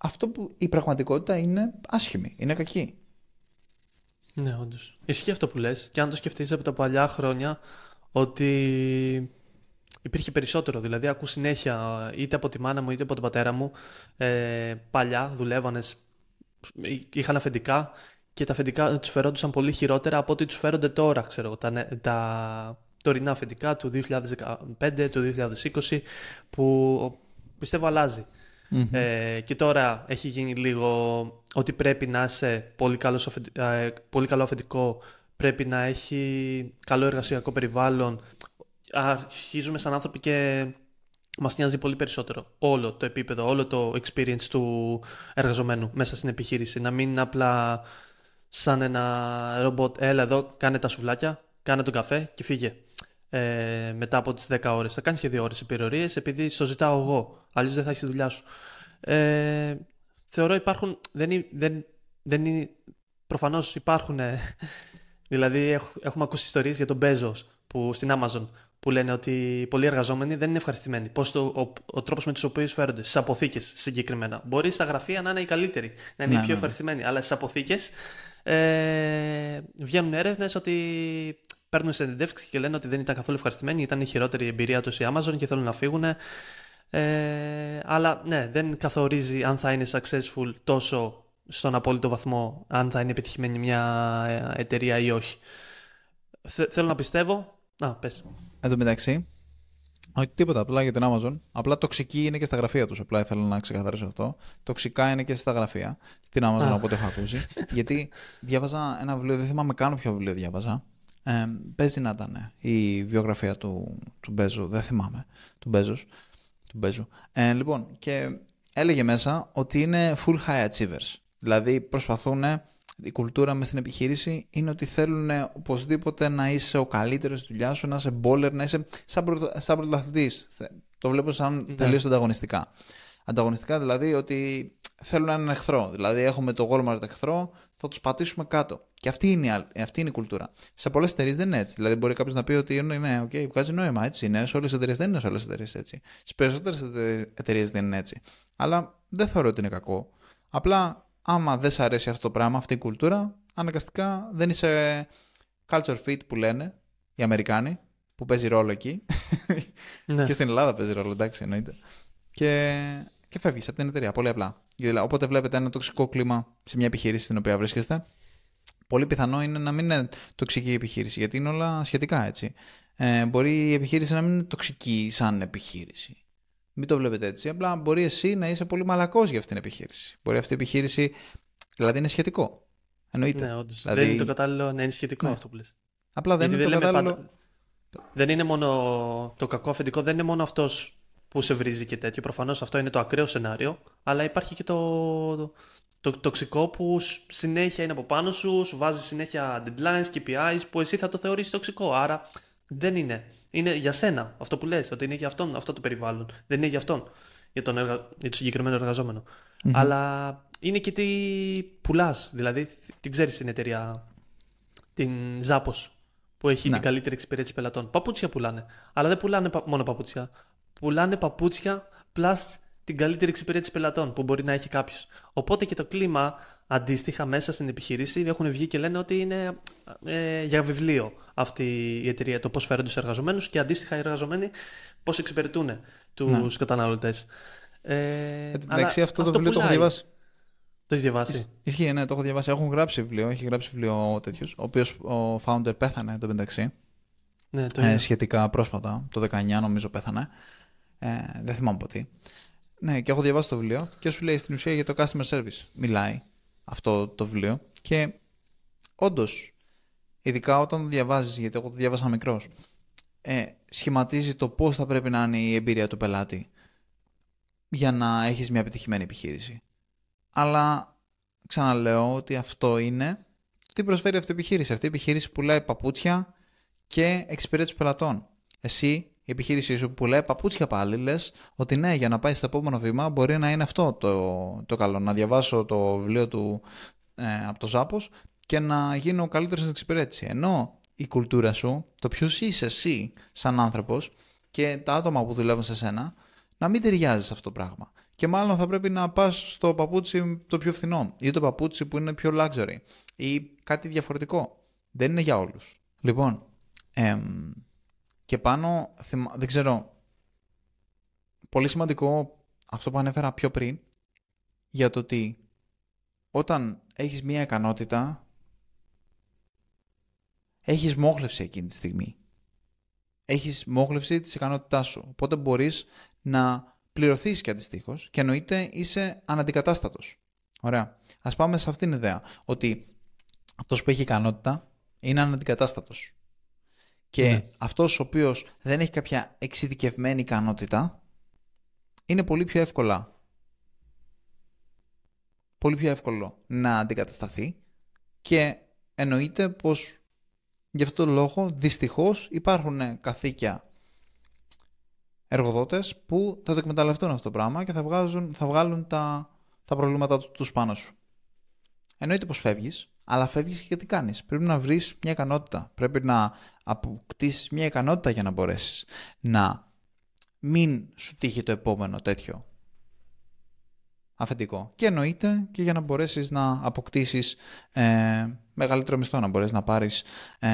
αυτό που η πραγματικότητα είναι άσχημη, είναι κακή. Ναι, όντως. Ισχύει αυτό που λες. Και αν το σκεφτείς από τα παλιά χρόνια, ότι υπήρχε περισσότερο. Δηλαδή, ακού συνέχεια είτε από τη μάνα μου είτε από τον πατέρα μου. Ε, παλιά δουλεύανες, είχαν αφεντικά και τα αφεντικά τους φερόντουσαν πολύ χειρότερα από ό,τι τους φέρονται τώρα, ξέρω εγώ. Τα, νε- τα τωρινά αφεντικά του 2015, του 2020, που πιστεύω αλλάζει. Ε, και τώρα έχει γίνει λίγο ότι πρέπει να είσαι πολύ, καλός, αφεντι- ε, πολύ καλό αφεντικό, πρέπει να έχει καλό εργασιακό περιβάλλον. Αρχίζουμε σαν άνθρωποι και μας νοιάζει πολύ περισσότερο όλο το επίπεδο, όλο το experience του εργαζομένου μέσα στην επιχείρηση. Να μην είναι απλά σαν ένα ρομπότ, έλα εδώ, κάνε τα σουβλάκια, κάνε τον καφέ και φύγε. Ε, μετά από τις 10 ώρες. Θα κάνεις και 2 ώρες επιρρορίες επειδή στο ζητάω εγώ. Αλλιώς δεν θα έχεις τη δουλειά σου. Ε, θεωρώ υπάρχουν, δεν, είναι- δεν, δεν είναι, προφανώς υπάρχουν, ε, δηλαδή έχ- έχουμε ακούσει ιστορίες για τον Bezos που, στην Amazon που λένε ότι πολλοί εργαζόμενοι δεν είναι ευχαριστημένοι. Πώς το, ο, ο τρόπος με τους οποίους φέρονται, στις αποθήκες συγκεκριμένα. Μπορεί στα γραφεία να είναι οι καλύτεροι, να είναι Ναι, οι πιο ναι, ναι. ευχαριστημένοι, αλλά στις αποθήκες ε, βγαίνουν έρευνες ότι παίρνουν συνεντεύξεις και λένε ότι δεν ήταν καθόλου ευχαριστημένοι, ήταν η χειρότερη εμπειρία τους η Amazon και θέλουν να φύγουν. Ε, αλλά ναι, δεν καθορίζει αν θα είναι successful τόσο στον απόλυτο βαθμό, αν θα είναι επιτυχημένη μια ε, εταιρεία ή όχι. Θε- θέλω να πιστεύω. Α, πες. Εν τω μεταξύ, όχι τίποτα, απλά για την Amazon. Απλά τοξική είναι και στα γραφεία τους. Απλά ήθελα να ξεκαθαρίσω αυτό. Τοξικά είναι και στα γραφεία. Στην Amazon, Α. από ό,τι έχω ακούσει. γιατί διάβαζα ένα βιβλίο, δεν θυμάμαι καν ποιο βιβλίο διάβαζα. Ε, παίζει να ήταν η βιογραφία του, του Μπέζου, δεν θυμάμαι. Του Μπέζους. Του Μπέζου. Ε, λοιπόν, και έλεγε μέσα ότι είναι full high achievers. Δηλαδή προσπαθούν, η κουλτούρα μες στην επιχείρηση είναι ότι θέλουν οπωσδήποτε να είσαι ο καλύτερος στη δουλειά σου, να είσαι μπόλερ, να είσαι σαν, πρωτα, σαν πρωταθλητής. Το βλέπω σαν Ναι. τελείως ανταγωνιστικά. Ανταγωνιστικά δηλαδή ότι θέλουν έναν εχθρό. Δηλαδή έχουμε το Walmart εχθρό, θα τους πατήσουμε κάτω. Και αυτή είναι, η, άλλη- αυτή είναι η κουλτούρα. Σε πολλές εταιρείες δεν είναι έτσι. Δηλαδή μπορεί κάποιος να πει ότι είναι, ναι, okay, βγάζει νόημα, έτσι είναι. Σε όλες τις εταιρείες δεν είναι σε όλες τις εταιρείες έτσι. Στι περισσότερες εταιρείες δεν είναι έτσι. Αλλά δεν θεωρώ ότι είναι κακό. Απλά άμα δεν σε αρέσει αυτό το πράγμα, αυτή η κουλτούρα, αναγκαστικά δεν είσαι culture fit που λένε οι Αμερικάνοι, που παίζει ρόλο εκεί. Ναι. Και στην Ελλάδα παίζει ρόλο, εντάξει, εννοείται. Και, και φεύγεις από την εταιρεία. Πολύ απλά. Δηλαδή, όποτε βλέπετε ένα τοξικό κλίμα σε μια επιχείρηση στην οποία βρίσκεστε, πολύ πιθανό είναι να μην είναι τοξική η επιχείρηση, γιατί είναι όλα σχετικά έτσι. Ε, μπορεί η επιχείρηση να μην είναι τοξική σαν επιχείρηση. Μην το βλέπετε έτσι. Απλά μπορεί εσύ να είσαι πολύ μαλακός για αυτήν την επιχείρηση. Μπορεί αυτή η επιχείρηση. Δηλαδή είναι σχετικό. Εννοείται. Ναι, όντως. Δηλαδή- Δεν είναι το κατάλληλο να είναι σχετικό Ναι. αυτό που λες. Απλά δεν Γιατί είναι το λέμε κατάλληλο. πάντα- Δεν είναι μόνο το κακό αφεντικό, δεν είναι μόνο αυτός που σε βρίζει και τέτοιο. Προφανώς αυτό είναι το ακραίο σενάριο, αλλά υπάρχει και το, το, το τοξικό που σ- συνέχεια είναι από πάνω σου, σου βάζει συνέχεια deadlines, KPIs που εσύ θα το θεωρήσεις τοξικό. Άρα δεν είναι. Είναι για σένα αυτό που λες, ότι είναι για αυτόν αυτό το περιβάλλον. Δεν είναι για αυτόν, για τον, εργα... για τον συγκεκριμένο εργαζόμενο. Αλλά είναι και τι πουλάς. Δηλαδή, την ξέρεις την εταιρεία, την Zappos, που έχει Ναι. την καλύτερη εξυπηρέτηση πελατών. Παπούτσια πουλάνε. Αλλά δεν πουλάνε πα- μόνο παπούτσια. Πουλάνε παπούτσια plus την καλύτερη εξυπηρέτηση πελατών που μπορεί να έχει κάποιος. Οπότε και το κλίμα αντίστοιχα μέσα στην επιχείρηση έχουν βγει και λένε ότι είναι ε, για βιβλίο αυτή η εταιρεία, το πώς φέρονται στους εργαζομένους και αντίστοιχα οι εργαζομένοι πώς εξυπηρετούν τους Ναι. καταναλωτές. Ε, Εν τω αλλά μεταξύ, αυτό το βιβλίο το έχω πουλάει. διαβάσει. Το έχεις διαβάσει; Ισ- Ισχύει, ναι, το έχω διαβάσει. Έχουν γράψει βιβλίο. Έχει γράψει βιβλίο ο τέτοιος, ο οποίος ο founder πέθανε εν τω μεταξύ. Ναι, το Ε, είδα. σχετικά πρόσφατα. Το 19 νομίζω πέθανε. Ε, δεν θυμάμαι ποτέ. Ναι, και έχω διαβάσει το βιβλίο και σου λέει στην ουσία για το customer service. Μιλάει αυτό το βιβλίο. Και όντως, ειδικά όταν το διαβάζεις, γιατί εγώ το διάβασα μικρός, ε, σχηματίζει το πώς θα πρέπει να είναι η εμπειρία του πελάτη για να έχεις μια επιτυχημένη επιχείρηση. Αλλά ξαναλέω ότι αυτό είναι τι προσφέρει αυτή η επιχείρηση. Αυτή η επιχείρηση πουλάει παπούτσια και εξυπηρέτηση πελατών. Εσύ η επιχείρησή σου που λέει παπούτσια πάλι, λες ότι ναι, για να πάει στο επόμενο βήμα μπορεί να είναι αυτό το, το καλό. Να διαβάσω το βιβλίο του ε, από το Ζάπος και να γίνω ο καλύτερος στην εξυπηρέτηση. Ενώ η κουλτούρα σου, το ποιος είσαι εσύ σαν άνθρωπος και τα άτομα που δουλεύουν σε σένα, να μην ταιριάζει σε αυτό το πράγμα. Και μάλλον θα πρέπει να πας στο παπούτσι το πιο φθηνό ή το παπούτσι που είναι πιο luxury ή κάτι διαφορετικό. Δεν είναι για όλους. Λοιπόν, εμ, και πάνω, δεν ξέρω, πολύ σημαντικό αυτό που ανέφερα πιο πριν, για το ότι όταν έχεις μία ικανότητα, έχεις μόχλευση εκείνη τη στιγμή. Έχεις μόχλευση της ικανότητάς σου. Οπότε μπορείς να πληρωθείς και αντιστοίχως και εννοείται είσαι αναντικατάστατος. Ωραία. Ας πάμε σε αυτήν την ιδέα. Ότι αυτός που έχει ικανότητα είναι αναντικατάστατος. Και ναι. αυτός ο οποίος δεν έχει κάποια εξειδικευμένη ικανότητα είναι πολύ πιο εύκολα πολύ πιο εύκολο να αντικατασταθεί και εννοείται πως γι' αυτό το λόγο δυστυχώς υπάρχουν καθήκια εργοδότες που θα το εκμεταλλευτούν αυτό το πράγμα και θα, βγάζουν, θα βγάλουν τα, τα προβλήματα τους πάνω σου. Εννοείται πως φεύγεις, αλλά φεύγεις και γιατί κάνεις. Πρέπει να βρεις μια ικανότητα. Πρέπει να αποκτήσεις μια ικανότητα για να μπορέσεις να μην σου τύχει το επόμενο τέτοιο αφεντικό. Και εννοείται και για να μπορέσεις να αποκτήσεις ε, μεγαλύτερο μισθό, να μπορέσεις να πάρεις ε,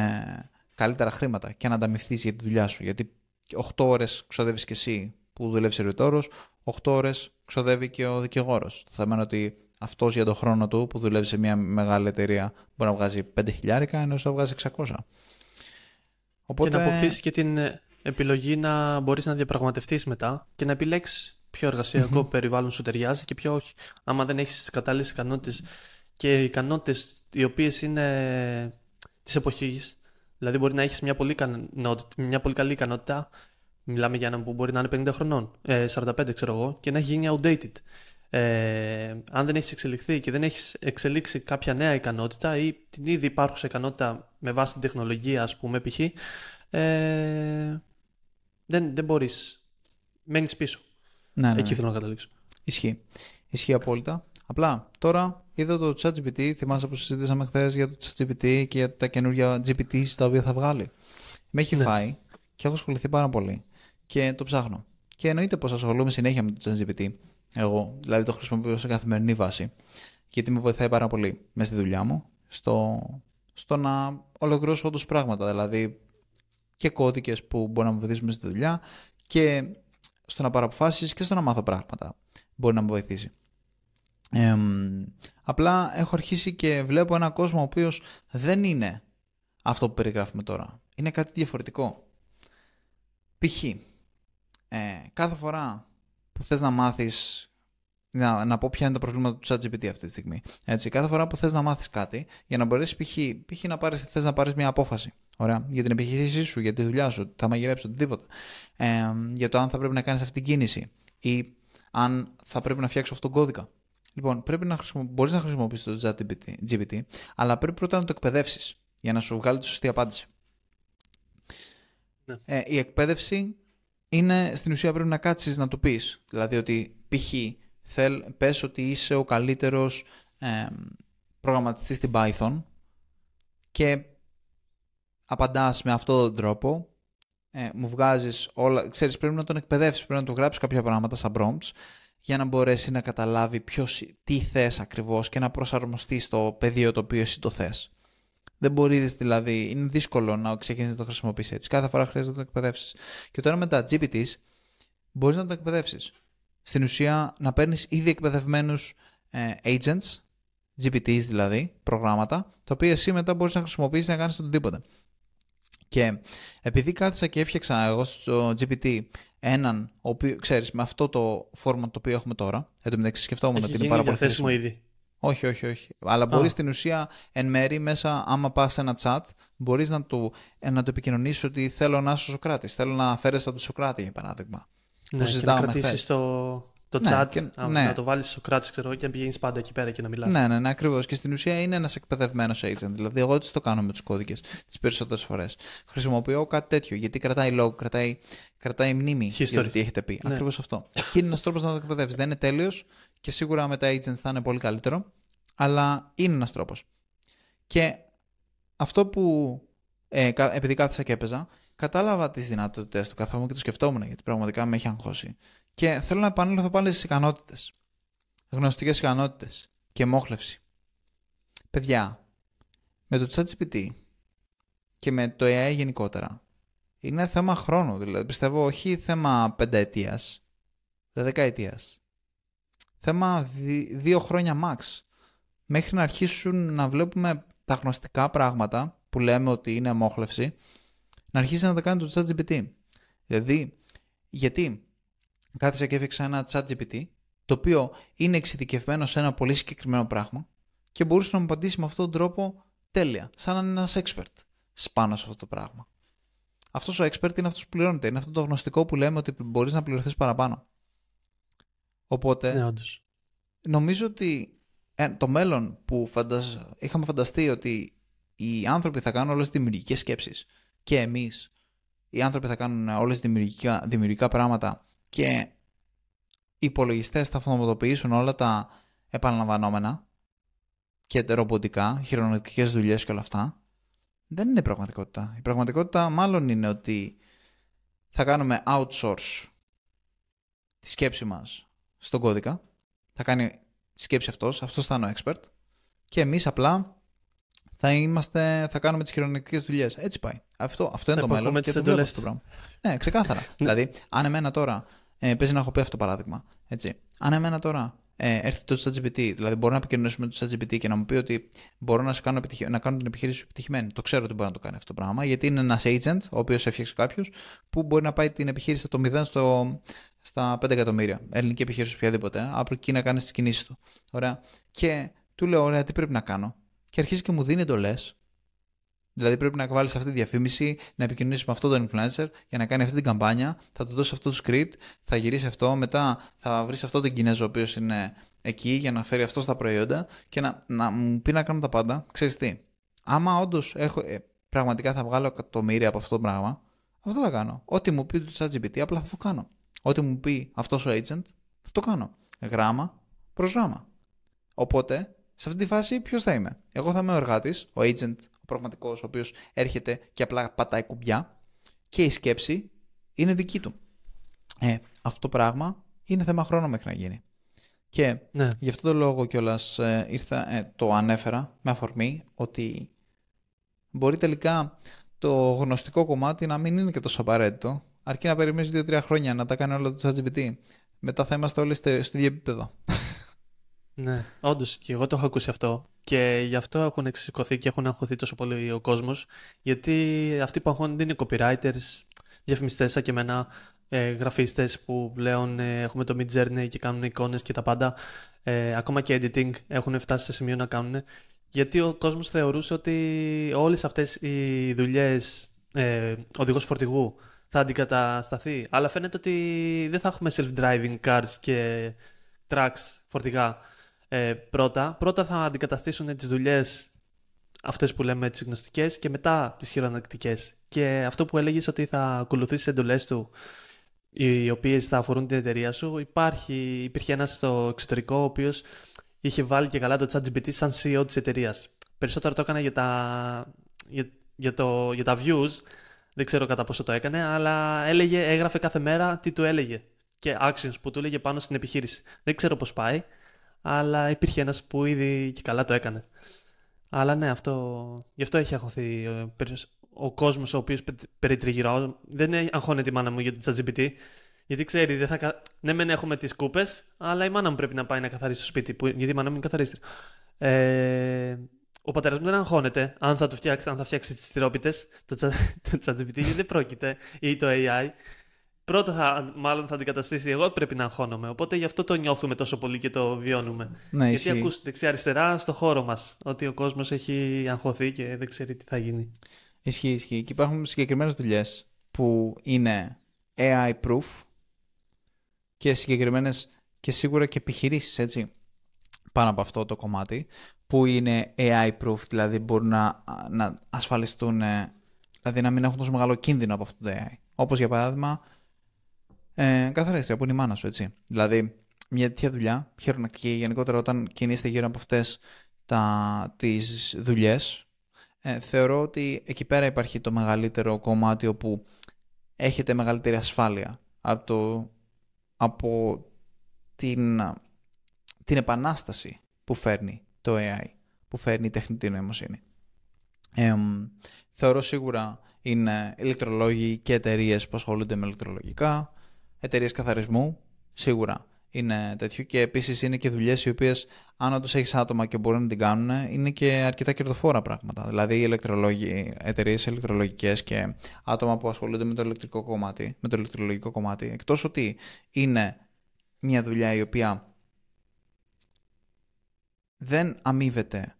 καλύτερα χρήματα και να ανταμυφθείς για τη δουλειά σου. Γιατί 8 ώρες ξοδεύεις και εσύ που δουλεύεις σερβιτόρος, 8 ώρες ξοδεύει και ο δικηγόρος. Θα σημαίνει ότι αυτός για τον χρόνο του που δουλεύει σε μια μεγάλη εταιρεία μπορεί να βγάζει 5 χιλιάρικα ενώ θα βγάζει 600. Οπότε... Και να αποκτήσεις και την επιλογή να μπορείς να διαπραγματευτείς μετά και να επιλέξεις ποιο εργασιακό περιβάλλον σου ταιριάζει και ποιο όχι. Άμα δεν έχεις τις κατάλληλες ικανότητες και οι ικανότητες οι οποίες είναι της εποχής, δηλαδή μπορεί να έχεις μια, πολύ μια πολύ καλή ικανότητα. Μιλάμε για έναν που μπορεί να είναι 50 χρονών, 45 ε, ξέρω εγώ, και να έχει γίνει outdated. Ε, αν δεν έχεις εξελιχθεί και δεν έχεις εξελίξει κάποια νέα ικανότητα ή την ήδη υπάρχουσα ικανότητα με βάση την τεχνολογία, ας πούμε, π.χ., ε, δεν, δεν μπορείς. Μένεις πίσω. Ναι, ναι, Εκεί ναι. θέλω να καταλήξω. Ισχύει. Ισχύει απόλυτα. Απλά τώρα είδα το ChatGPT. Θυμάσαι που συζητήσαμε χθες για το ChatGPT και για τα καινούργια GPT τα οποία θα βγάλει. Με έχει ναι. φάει και έχω ασχοληθεί πάρα πολύ. Και το ψάχνω. Και εννοείται πως ασχολούμαι συνέχεια με το ChatGPT. Εγώ δηλαδή το χρησιμοποιώ σε καθημερινή βάση. Γιατί με βοηθάει πάρα πολύ μέσα στη δουλειά μου. Στο, στο να ολοκληρώσω όντω πράγματα. Δηλαδή και κώδικες που μπορούν να με βοηθήσουν μέσα στη δουλειά και στο να πάρω αποφάσει και στο να μάθω πράγματα. Μπορεί να με βοηθήσει. Ε, απλά έχω αρχίσει και βλέπω ένα κόσμο ο οποίος δεν είναι αυτό που περιγράφουμε τώρα. Είναι κάτι διαφορετικό. Π.χ. Ε, κάθε φορά που θες να μάθεις να, να πω ποια είναι τα προβλήματα του ChatGPT αυτή τη στιγμή. Έτσι, κάθε φορά που θες να μάθεις κάτι, για να μπορέσεις π.χ. π.χ. να πάρεις, θες να πάρεις μια απόφαση. Ωραία, για την επιχείρησή σου, για τη δουλειά σου, θα μαγειρέψει οτιδήποτε. Ε, για το αν θα πρέπει να κάνεις αυτή την κίνηση ή αν θα πρέπει να φτιάξω αυτόν τον κώδικα. Λοιπόν, πρέπει να χρησιμο... μπορείς να χρησιμοποιήσεις το ChatGPT, αλλά πρέπει πρώτα να το εκπαιδεύσεις για να σου βγάλει τη σωστή απάντηση. Ναι. Ε, η εκπαίδευση είναι στην ουσία πρέπει να κάτσεις να το πεις. Δηλαδή ότι π.χ. πες ότι είσαι ο καλύτερος ε, προγραμματιστής στην Python και απαντάς με αυτόν τον τρόπο ε, μου βγάζεις όλα, ξέρεις πρέπει να τον εκπαιδεύσεις, πρέπει να του γράψεις κάποια πράγματα σαν prompts για να μπορέσει να καταλάβει ποιος, τι θες ακριβώς και να προσαρμοστεί στο πεδίο το οποίο εσύ το θες. Δεν μπορεί δηλαδή, είναι δύσκολο να ξεκινήσεις να το χρησιμοποιήσει έτσι. Κάθε φορά χρειάζεται να το εκπαιδεύσεις. Και τώρα με τα GPTs μπορείς να το εκπαιδεύσεις. Στην ουσία να παίρνεις ήδη εκπαιδευμένους ε, agents, GPTs δηλαδή, προγράμματα, τα οποία εσύ μετά μπορείς να χρησιμοποιήσεις να κάνεις οτιδήποτε. Και επειδή κάθισα και έφτιαξα εγώ στο GPT έναν, ο οποίο, ξέρεις, με αυτό το format το οποίο έχουμε τώρα, εν τω μεταξύ σκεφτόμουν ότι είναι πάρα πολύ ήδη. Όχι, όχι, όχι. Αλλά μπορεί στην ουσία εν μέρη μέσα, άμα πας σε ένα chat, μπορείς να, το, ε, να το επικοινωνήσεις ότι θέλω να είσαι ο Σοκράτης. Θέλω να φέρει από τον Σοκράτη, για παράδειγμα. Ναι, που και να κρατήσεις το, Το Ναι, chat, και- α, ναι. να το βάλεις στο κράτος, ξέρω εγώ, και να πηγαίνεις πάντα εκεί πέρα και να μιλάς. Ναι, ναι, ναι, ακριβώς. Και στην ουσία είναι ένας εκπαιδευμένος agent. Δηλαδή, εγώ τι το κάνω με τους κώδικες τις περισσότερες φορές. Χρησιμοποιώ κάτι τέτοιο γιατί κρατάει log, κρατάει, κρατάει μνήμη για History. το τι έχετε πει. Ναι. Ακριβώς αυτό. και είναι ένας τρόπος να το εκπαιδεύσει. Δεν είναι τέλειος και σίγουρα με τα agents θα είναι πολύ καλύτερο, αλλά είναι ένας τρόπος. Και αυτό που. Ε, κα- επειδή κάθισα και έπαιζα, κατάλαβα τις δυνατότητες του καθόλου και το σκεφτόμουν γιατί πραγματικά με έχει αγχώσει. Και θέλω να επανέλθω πάλι στις ικανότητες. Γνωστικές ικανότητες και μόχλευση. Παιδιά, με το ChatGPT και με το AI γενικότερα, είναι θέμα χρόνου. Δηλαδή, πιστεύω όχι θέμα πενταετίας, δεκαετίας. Θέμα δι- δύο χρόνια max. Μέχρι να αρχίσουν να βλέπουμε τα γνωστικά πράγματα που λέμε ότι είναι μόχλευση, να αρχίσει να τα κάνει το ChatGPT. Δηλαδή, γιατί; Κάθισα και έφτιαξα ένα ChatGPT το οποίο είναι εξειδικευμένο σε ένα πολύ συγκεκριμένο πράγμα και μπορούσε να μου απαντήσει με αυτόν τον τρόπο τέλεια, σαν να είναι ένας expert πάνω σε αυτό το πράγμα. Αυτός ο expert είναι αυτός που πληρώνεται. Είναι αυτό το γνωστικό που λέμε ότι μπορείς να πληρωθείς παραπάνω. Οπότε Ναι, όντως. νομίζω ότι ε, το μέλλον που φανταζ... είχαμε φανταστεί ότι οι άνθρωποι θα κάνουν όλες τις δημιουργικές σκέψεις και εμείς οι άνθρωποι θα κάνουν όλες τις δημιουργικά, δημιουργικά πράγματα και οι υπολογιστές θα αυτοματοποιήσουν όλα τα επαναλαμβανόμενα και τα ρομποτικά, χειρονακτικές δουλειές και όλα αυτά δεν είναι η πραγματικότητα. Η πραγματικότητα μάλλον είναι ότι θα κάνουμε outsource τη σκέψη μας στον κώδικα θα κάνει τη σκέψη αυτός, αυτός θα είναι ο expert και εμείς απλά θα, είμαστε, θα κάνουμε τις χειρονακτικές δουλειές. Έτσι πάει. Αυτό, αυτό είναι Θα το μέλλον υπακούμε και τις το βλέπω εντολές αυτό το πράγμα. Ναι, ξεκάθαρα. δηλαδή, αν εμένα τώρα, ε, παίζει να έχω πει αυτό το παράδειγμα, έτσι. Αν εμένα τώρα ε, έρθει το ChatGPT, δηλαδή μπορώ να επικοινωνήσω με το ChatGPT και να μου πει ότι μπορώ να, σε κάνω, επιτυχη... να κάνω την επιχείρηση σου επιτυχημένη. Το ξέρω ότι μπορεί να το κάνει αυτό το πράγμα, γιατί είναι ένας agent, ο οποίος έφτιαξε κάποιος, που μπορεί να πάει την επιχείρηση από το 0 στο, στα 5 εκατομμύρια. Ελληνική επιχείρηση οποιαδήποτε, από εκεί να κάνει τις κινήσεις του. Ωραία. Και του λέω, ωραία, τι πρέπει να κάνω; Και αρχίζει και μου δίνει εντολές. Δηλαδή πρέπει να βάλεις αυτή τη διαφήμιση, να επικοινωνήσεις με αυτόν τον influencer για να κάνει αυτή την καμπάνια. Θα του δώσεις αυτό το script, θα γυρίσει αυτό, μετά θα βρεις αυτό τον Κινέζο ο οποίος είναι εκεί για να φέρει αυτό στα προϊόντα και να, να μου πει να κάνω τα πάντα. Ξέρεις τι. Άμα όντως ε, πραγματικά θα βγάλω εκατομμύρια από αυτό το πράγμα, αυτό θα κάνω. Ό,τι μου πει το ChatGPT, απλά θα το κάνω. Ό,τι μου πει αυτός ο agent, θα το κάνω. Γράμμα προς γράμμα. Οπότε, σε αυτή τη φάση, ποιος θα είμαι; Εγώ θα είμαι ο εργάτης, ο agent, ο πραγματικός, ο οποίος έρχεται και απλά πατάει κουμπιά και η σκέψη είναι δική του. Ε, αυτό το πράγμα είναι θέμα χρόνου μέχρι να γίνει. Και Ναι. γι' αυτό το λόγο κιόλας ε, ήρθα, ε, το ανέφερα με αφορμή ότι μπορεί τελικά το γνωστικό κομμάτι να μην είναι και τόσο απαραίτητο, αρκεί να περιμένεις 2-3 χρόνια να τα κάνει όλα το ChatGPT. Μετά θα είμαστε όλοι στο στο ίδιο επίπεδο. Ναι, όντως και εγώ το έχω ακούσει αυτό. Και γι' αυτό έχουν εξοικωθεί και έχουν αγχωθεί τόσο πολύ ο κόσμος. Γιατί αυτοί που αγχώνονται είναι copywriters, διαφημιστές σαν και εμένα, ε, γραφίστες που πλέον ε, έχουμε το Mid Journey και κάνουν εικόνες και τα πάντα. Ε, ακόμα και editing έχουν φτάσει σε σημείο να κάνουν. Γιατί ο κόσμος θεωρούσε ότι όλες αυτές οι δουλειές ε, οδηγός φορτηγού θα αντικατασταθεί. Αλλά φαίνεται ότι δεν θα έχουμε self-driving cars και trucks φορτηγά ε, πρώτα. Πρώτα θα αντικαταστήσουν τις δουλειές αυτές που λέμε τις γνωστικές και μετά τις χειρονακτικές. Και αυτό που έλεγες ότι θα ακολουθήσεις εντολές του οι οποίες θα αφορούν την εταιρεία σου. Υπάρχει, υπήρχε ένας στο εξωτερικό ο οποίος είχε βάλει και καλά το ChatGPT σαν CEO της εταιρείας. Περισσότερο το έκανε για τα, για, για το, για τα views, δεν ξέρω κατά πόσο το έκανε, αλλά έλεγε, έγραφε κάθε μέρα τι του έλεγε και actions που του έλεγε πάνω στην επιχείρηση. Δεν ξέρω πώς πάει, αλλά υπήρχε ένας που ήδη και καλά το έκανε. Αλλά ναι, αυτό, γι' αυτό έχει αγχωθεί ο, περι- ο κόσμος ο οποίος πε- περιτριγυρώ. Δεν αγχώνεται η μάνα μου για το ChatGPT, γιατί ξέρει, δεν θα, κα- ναι μεν έχουμε τις κούπες, αλλά η μάνα μου πρέπει να πάει να καθαρίσει το σπίτι, που, γιατί η μάνα μου είναι καθαρίστρια. Ε, ο πατέρας μου δεν αγχώνεται αν θα, το φτιάξει, αν θα φτιάξει τις τυρόπιτες, το, chat- το ChatGPT, γιατί δεν πρόκειται, ή το AI. Πρώτα θα, μάλλον θα αντικαταστήσει εγώ πρέπει να αγχώνομαι. Οπότε γι' αυτό το νιώθουμε τόσο πολύ και το βιώνουμε. Ναι, Γιατί ισχύει. ακούς δεξιά-αριστερά στο χώρο μας ότι ο κόσμος έχει αγχωθεί και δεν ξέρει τι θα γίνει. Ισχύει, ισχύει. Και υπάρχουν συγκεκριμένες δουλειές που είναι AI proof και συγκεκριμένες και σίγουρα και επιχειρήσεις έτσι πάνω από αυτό το κομμάτι που είναι AI proof, δηλαδή μπορούν να, να ασφαλιστούν, ε, δηλαδή να μην έχουν τόσο μεγάλο κίνδυνο από αυτό το AI. Όπως για παράδειγμα, ε, καθαρίστρια που είναι η μάνα σου, έτσι. Δηλαδή, μια τέτοια δουλειά, χειρονακτική, γενικότερα όταν κινείστε γύρω από αυτές τα, τις δουλειές, ε, θεωρώ ότι εκεί πέρα υπάρχει το μεγαλύτερο κομμάτι όπου έχετε μεγαλύτερη ασφάλεια από, το, από την, την επανάσταση που φέρνει το AI, που φέρνει η τεχνητή νοημοσύνη. Ε, θεωρώ σίγουρα είναι ηλεκτρολόγοι και εταιρείες που ασχολούνται με ηλεκτρολογικά, εταιρείες καθαρισμού, σίγουρα είναι τέτοιο. Και επίσης είναι και δουλειές οι οποίες, αν όντως έχεις άτομα και μπορούν να την κάνουν, είναι και αρκετά κερδοφόρα πράγματα. Δηλαδή, οι εταιρείες ηλεκτρολογικές και άτομα που ασχολούνται με το ηλεκτρικό κομμάτι, με το ηλεκτρολογικό κομμάτι, εκτός ότι είναι μια δουλειά η οποία δεν αμείβεται,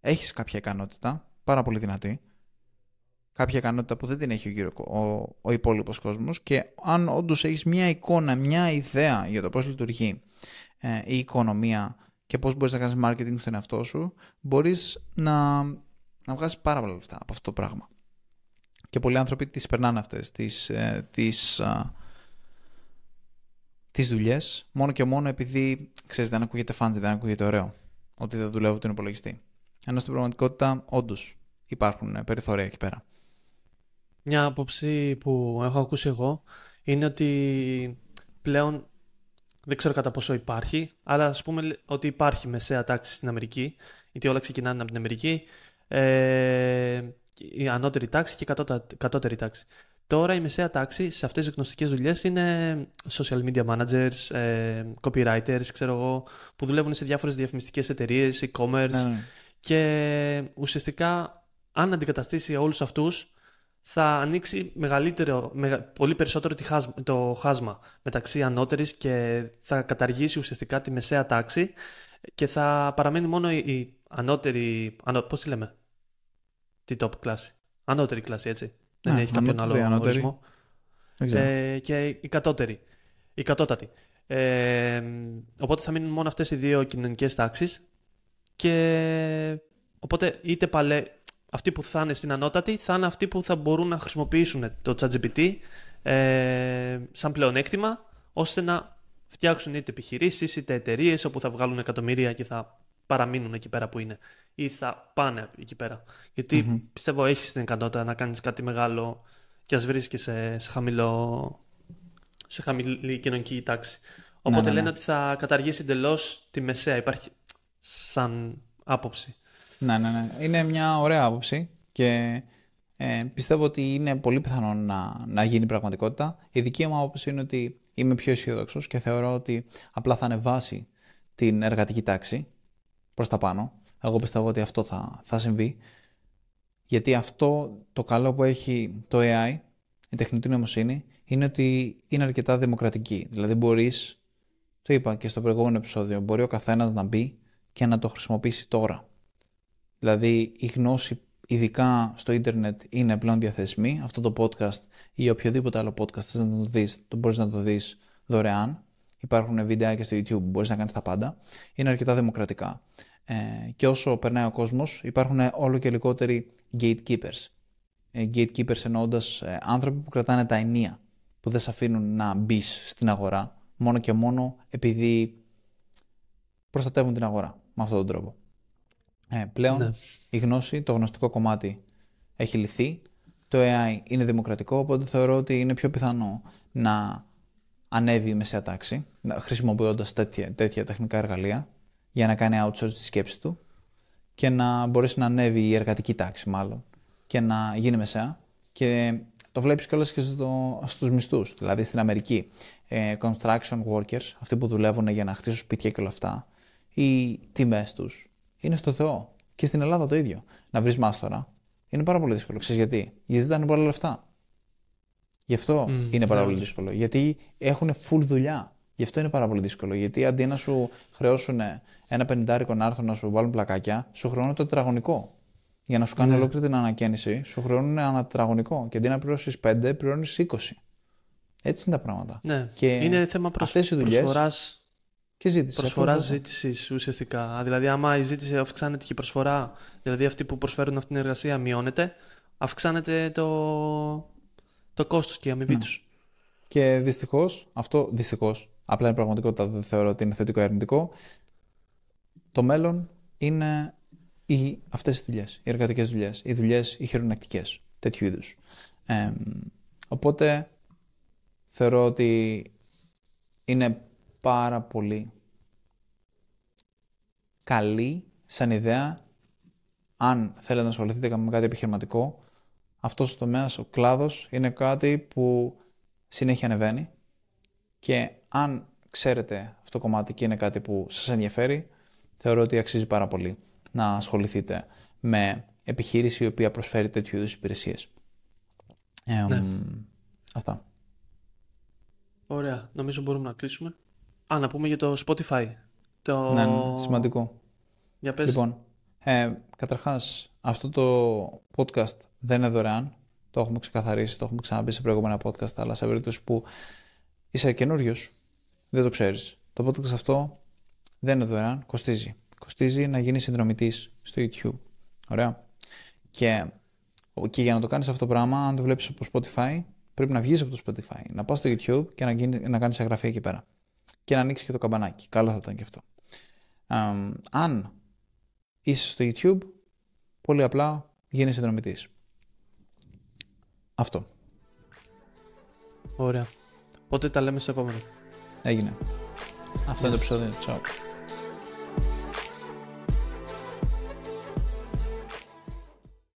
έχεις κάποια ικανότητα, πάρα πολύ δυνατή, κάποια ικανότητα που δεν την έχει ο, ο, ο υπόλοιπος κόσμος και αν όντως έχεις μια εικόνα, μια ιδέα για το πώς λειτουργεί ε, η οικονομία και πώς μπορείς να κάνεις marketing στον εαυτό σου, μπορείς να, να βγάζεις πάρα πολλά λεφτά από αυτό το πράγμα. Και πολλοί άνθρωποι τις περνάνε αυτές τις ε, τις, τις δουλειές μόνο και μόνο επειδή ξέρεις δεν ακούγεται fancy, δεν ακούγεται ωραίο ότι δεν δουλεύω τον υπολογιστή. Ενώ στην πραγματικότητα όντως υπάρχουν περιθώρια εκεί πέρα. Μια άποψη που έχω ακούσει εγώ είναι ότι πλέον δεν ξέρω κατά πόσο υπάρχει, αλλά ας πούμε ότι υπάρχει μεσαία τάξη στην Αμερική, γιατί όλα ξεκινάνε από την Αμερική, ε, η ανώτερη τάξη και η κατώτερη τάξη. Τώρα η μεσαία τάξη σε αυτές τις γνωστικές δουλειές είναι social media managers, ε, copywriters, ξέρω εγώ, που δουλεύουν σε διάφορες διαφημιστικές εταιρείες, e-commerce ναι, ναι. και ουσιαστικά αν αντικαταστήσει όλους αυτούς θα ανοίξει μεγαλύτερο, πολύ περισσότερο το χάσμα μεταξύ ανώτερης και θα καταργήσει ουσιαστικά τη μεσαία τάξη και θα παραμένει μόνο η ανώτερη, ανώ, πώς τη λέμε, τη top κλάση, ανώτερη κλάση έτσι, δεν Α, έχει κάποιον άλλο ορισμό. Ε, και η κατώτερη, η κατώτατη. Ε, οπότε θα μείνουν μόνο αυτές οι δύο κοινωνικές τάξεις και οπότε είτε παλέ, αυτοί που θα είναι στην ανώτατη θα είναι αυτοί που θα μπορούν να χρησιμοποιήσουν το ChatGPT ε, σαν πλεονέκτημα ώστε να φτιάξουν είτε επιχειρήσεις είτε εταιρείες όπου θα βγάλουν εκατομμύρια και θα παραμείνουν εκεί πέρα που είναι ή θα πάνε εκεί πέρα. πιστεύω έχεις την ικανότητα να κάνεις κάτι μεγάλο και ας βρίσκεσαι σε, χαμηλό, σε χαμηλή κοινωνική τάξη. Οπότε ναι, ναι, λένε ναι. ότι θα καταργήσει εντελώς τη μεσαία. Υπάρχει σαν άποψη. Ναι, ναι, ναι. Είναι μια ωραία άποψη και ε, πιστεύω ότι είναι πολύ πιθανό να, να γίνει πραγματικότητα. Η δική μου άποψη είναι ότι είμαι πιο αισιόδοξο και θεωρώ ότι απλά θα ανεβάσει την εργατική τάξη προς τα πάνω. Εγώ πιστεύω ότι αυτό θα, θα συμβεί. Γιατί αυτό το καλό που έχει το AI, η τεχνητή νοημοσύνη, είναι ότι είναι αρκετά δημοκρατική. Δηλαδή μπορείς, το είπα και στο προηγούμενο επεισόδιο, μπορεί ο καθένας να μπει και να το χρησιμοποιήσει τώρα. Δηλαδή η γνώση ειδικά στο ίντερνετ είναι πλέον διαθεσμή. Αυτό το podcast ή οποιοδήποτε άλλο podcast θες να το δεις, το μπορείς να το δεις δωρεάν. Υπάρχουν βιντεάκια στο YouTube, μπορείς να κάνεις τα πάντα. Είναι αρκετά δημοκρατικά. Ε, και όσο περνάει ο κόσμος υπάρχουν όλο και λιγότεροι gatekeepers. Ε, gatekeepers εννοώντας ε, άνθρωποι που κρατάνε τα ενία, που δεν σε αφήνουν να μπει στην αγορά μόνο και μόνο επειδή προστατεύουν την αγορά με αυτόν τον τρόπο. Ε, πλέον ναι. η γνώση, το γνωστικό κομμάτι έχει λυθεί. Το AI είναι δημοκρατικό, οπότε θεωρώ ότι είναι πιο πιθανό να ανέβει η μεσαία τάξη, χρησιμοποιώντας τέτοια, τέτοια τεχνικά εργαλεία για να κάνει outsource τη σκέψη του και να μπορέσει να ανέβει η εργατική τάξη μάλλον και να γίνει μεσαία. Και το βλέπεις κιόλας και στο, στους μισθούς. Δηλαδή στην Αμερική, ε, construction workers, αυτοί που δουλεύουν για να χτίσουν σπίτια και όλα αυτά, οι τιμές τους είναι στο Θεό. Και στην Ελλάδα το ίδιο. Να βρεις μάστορα είναι πάρα πολύ δύσκολο. Ξέρεις γιατί; Γιατί ζητάνε πολλά λεφτά. Γι' αυτό είναι πάρα πολύ δύσκολο. Γιατί έχουν full δουλειά. Γι' αυτό είναι πάρα πολύ δύσκολο. Γιατί αντί να σου χρεώσουν ένα πενιντάρικο να έρθουν να σου βάλουν πλακάκια, σου χρεώνουν το τετραγωνικό. Για να σου κάνουν ναι. ολόκληρη την ανακαίνιση, σου χρεώνουν ένα τετραγωνικό. Και αντί να πληρώσεις 5, πληρώνεις 20. Έτσι είναι τα πράγματα. Ναι. Και είναι θέμα προσφοράς Και ζήτηση. Προσφορά ακριβώς αυτό. ζήτησης ουσιαστικά. Δηλαδή, άμα η ζήτηση αυξάνεται και η προσφορά, δηλαδή αυτοί που προσφέρουν αυτή την εργασία μειώνεται, αυξάνεται το, το κόστος και η αμοιβή Ναι. τους. Και δυστυχώς, αυτό δυστυχώς, απλά είναι πραγματικότητα, δεν θεωρώ ότι είναι θετικό ή αρνητικό. Το μέλλον είναι οι, αυτές οι δουλειές, οι εργατικές δουλειές, οι δουλειές οι χειρονακτικές, τέτοιου είδους. Ε, οπότε θεωρώ ότι είναι πάρα πολύ καλή σαν ιδέα αν θέλετε να ασχοληθείτε με κάτι επιχειρηματικό αυτός ο τομέας, ο κλάδος είναι κάτι που συνέχεια ανεβαίνει και αν ξέρετε αυτό το κομμάτι και είναι κάτι που σας ενδιαφέρει θεωρώ ότι αξίζει πάρα πολύ να ασχοληθείτε με επιχείρηση η οποία προσφέρει τέτοιου είδους υπηρεσίες. Ε, Ναι. μ, Αυτά. Ωραία. Νομίζω μπορούμε να κλείσουμε. Α, να πούμε για το Spotify. Το... Ναι, ναι, σημαντικό. Για πες. Λοιπόν, ε, καταρχάς, αυτό το podcast δεν είναι δωρεάν. Το έχουμε ξεκαθαρίσει, το έχουμε ξαναμπεί σε προηγούμενα podcast, αλλά σε περίπτωση που είσαι καινούριος, δεν το ξέρεις. Το podcast αυτό δεν είναι δωρεάν, κοστίζει. Κοστίζει να γίνεις συνδρομητής στο YouTube. Ωραία. Και, και για να το κάνεις αυτό το πράγμα, αν το βλέπεις από Spotify, πρέπει να βγεις από το Spotify, να πας στο YouTube και να, γίνει, να κάνεις εγγραφή εκεί πέρα. Και να ανοίξει και το καμπανάκι. Καλό θα ήταν και αυτό. Αμ, αν είσαι στο YouTube, πολύ απλά γίνεις συνδρομητής. Αυτό. Ωραία. Οπότε τα λέμε στο επόμενο. Έγινε. Αυτό είναι το επεισόδιο. Ciao.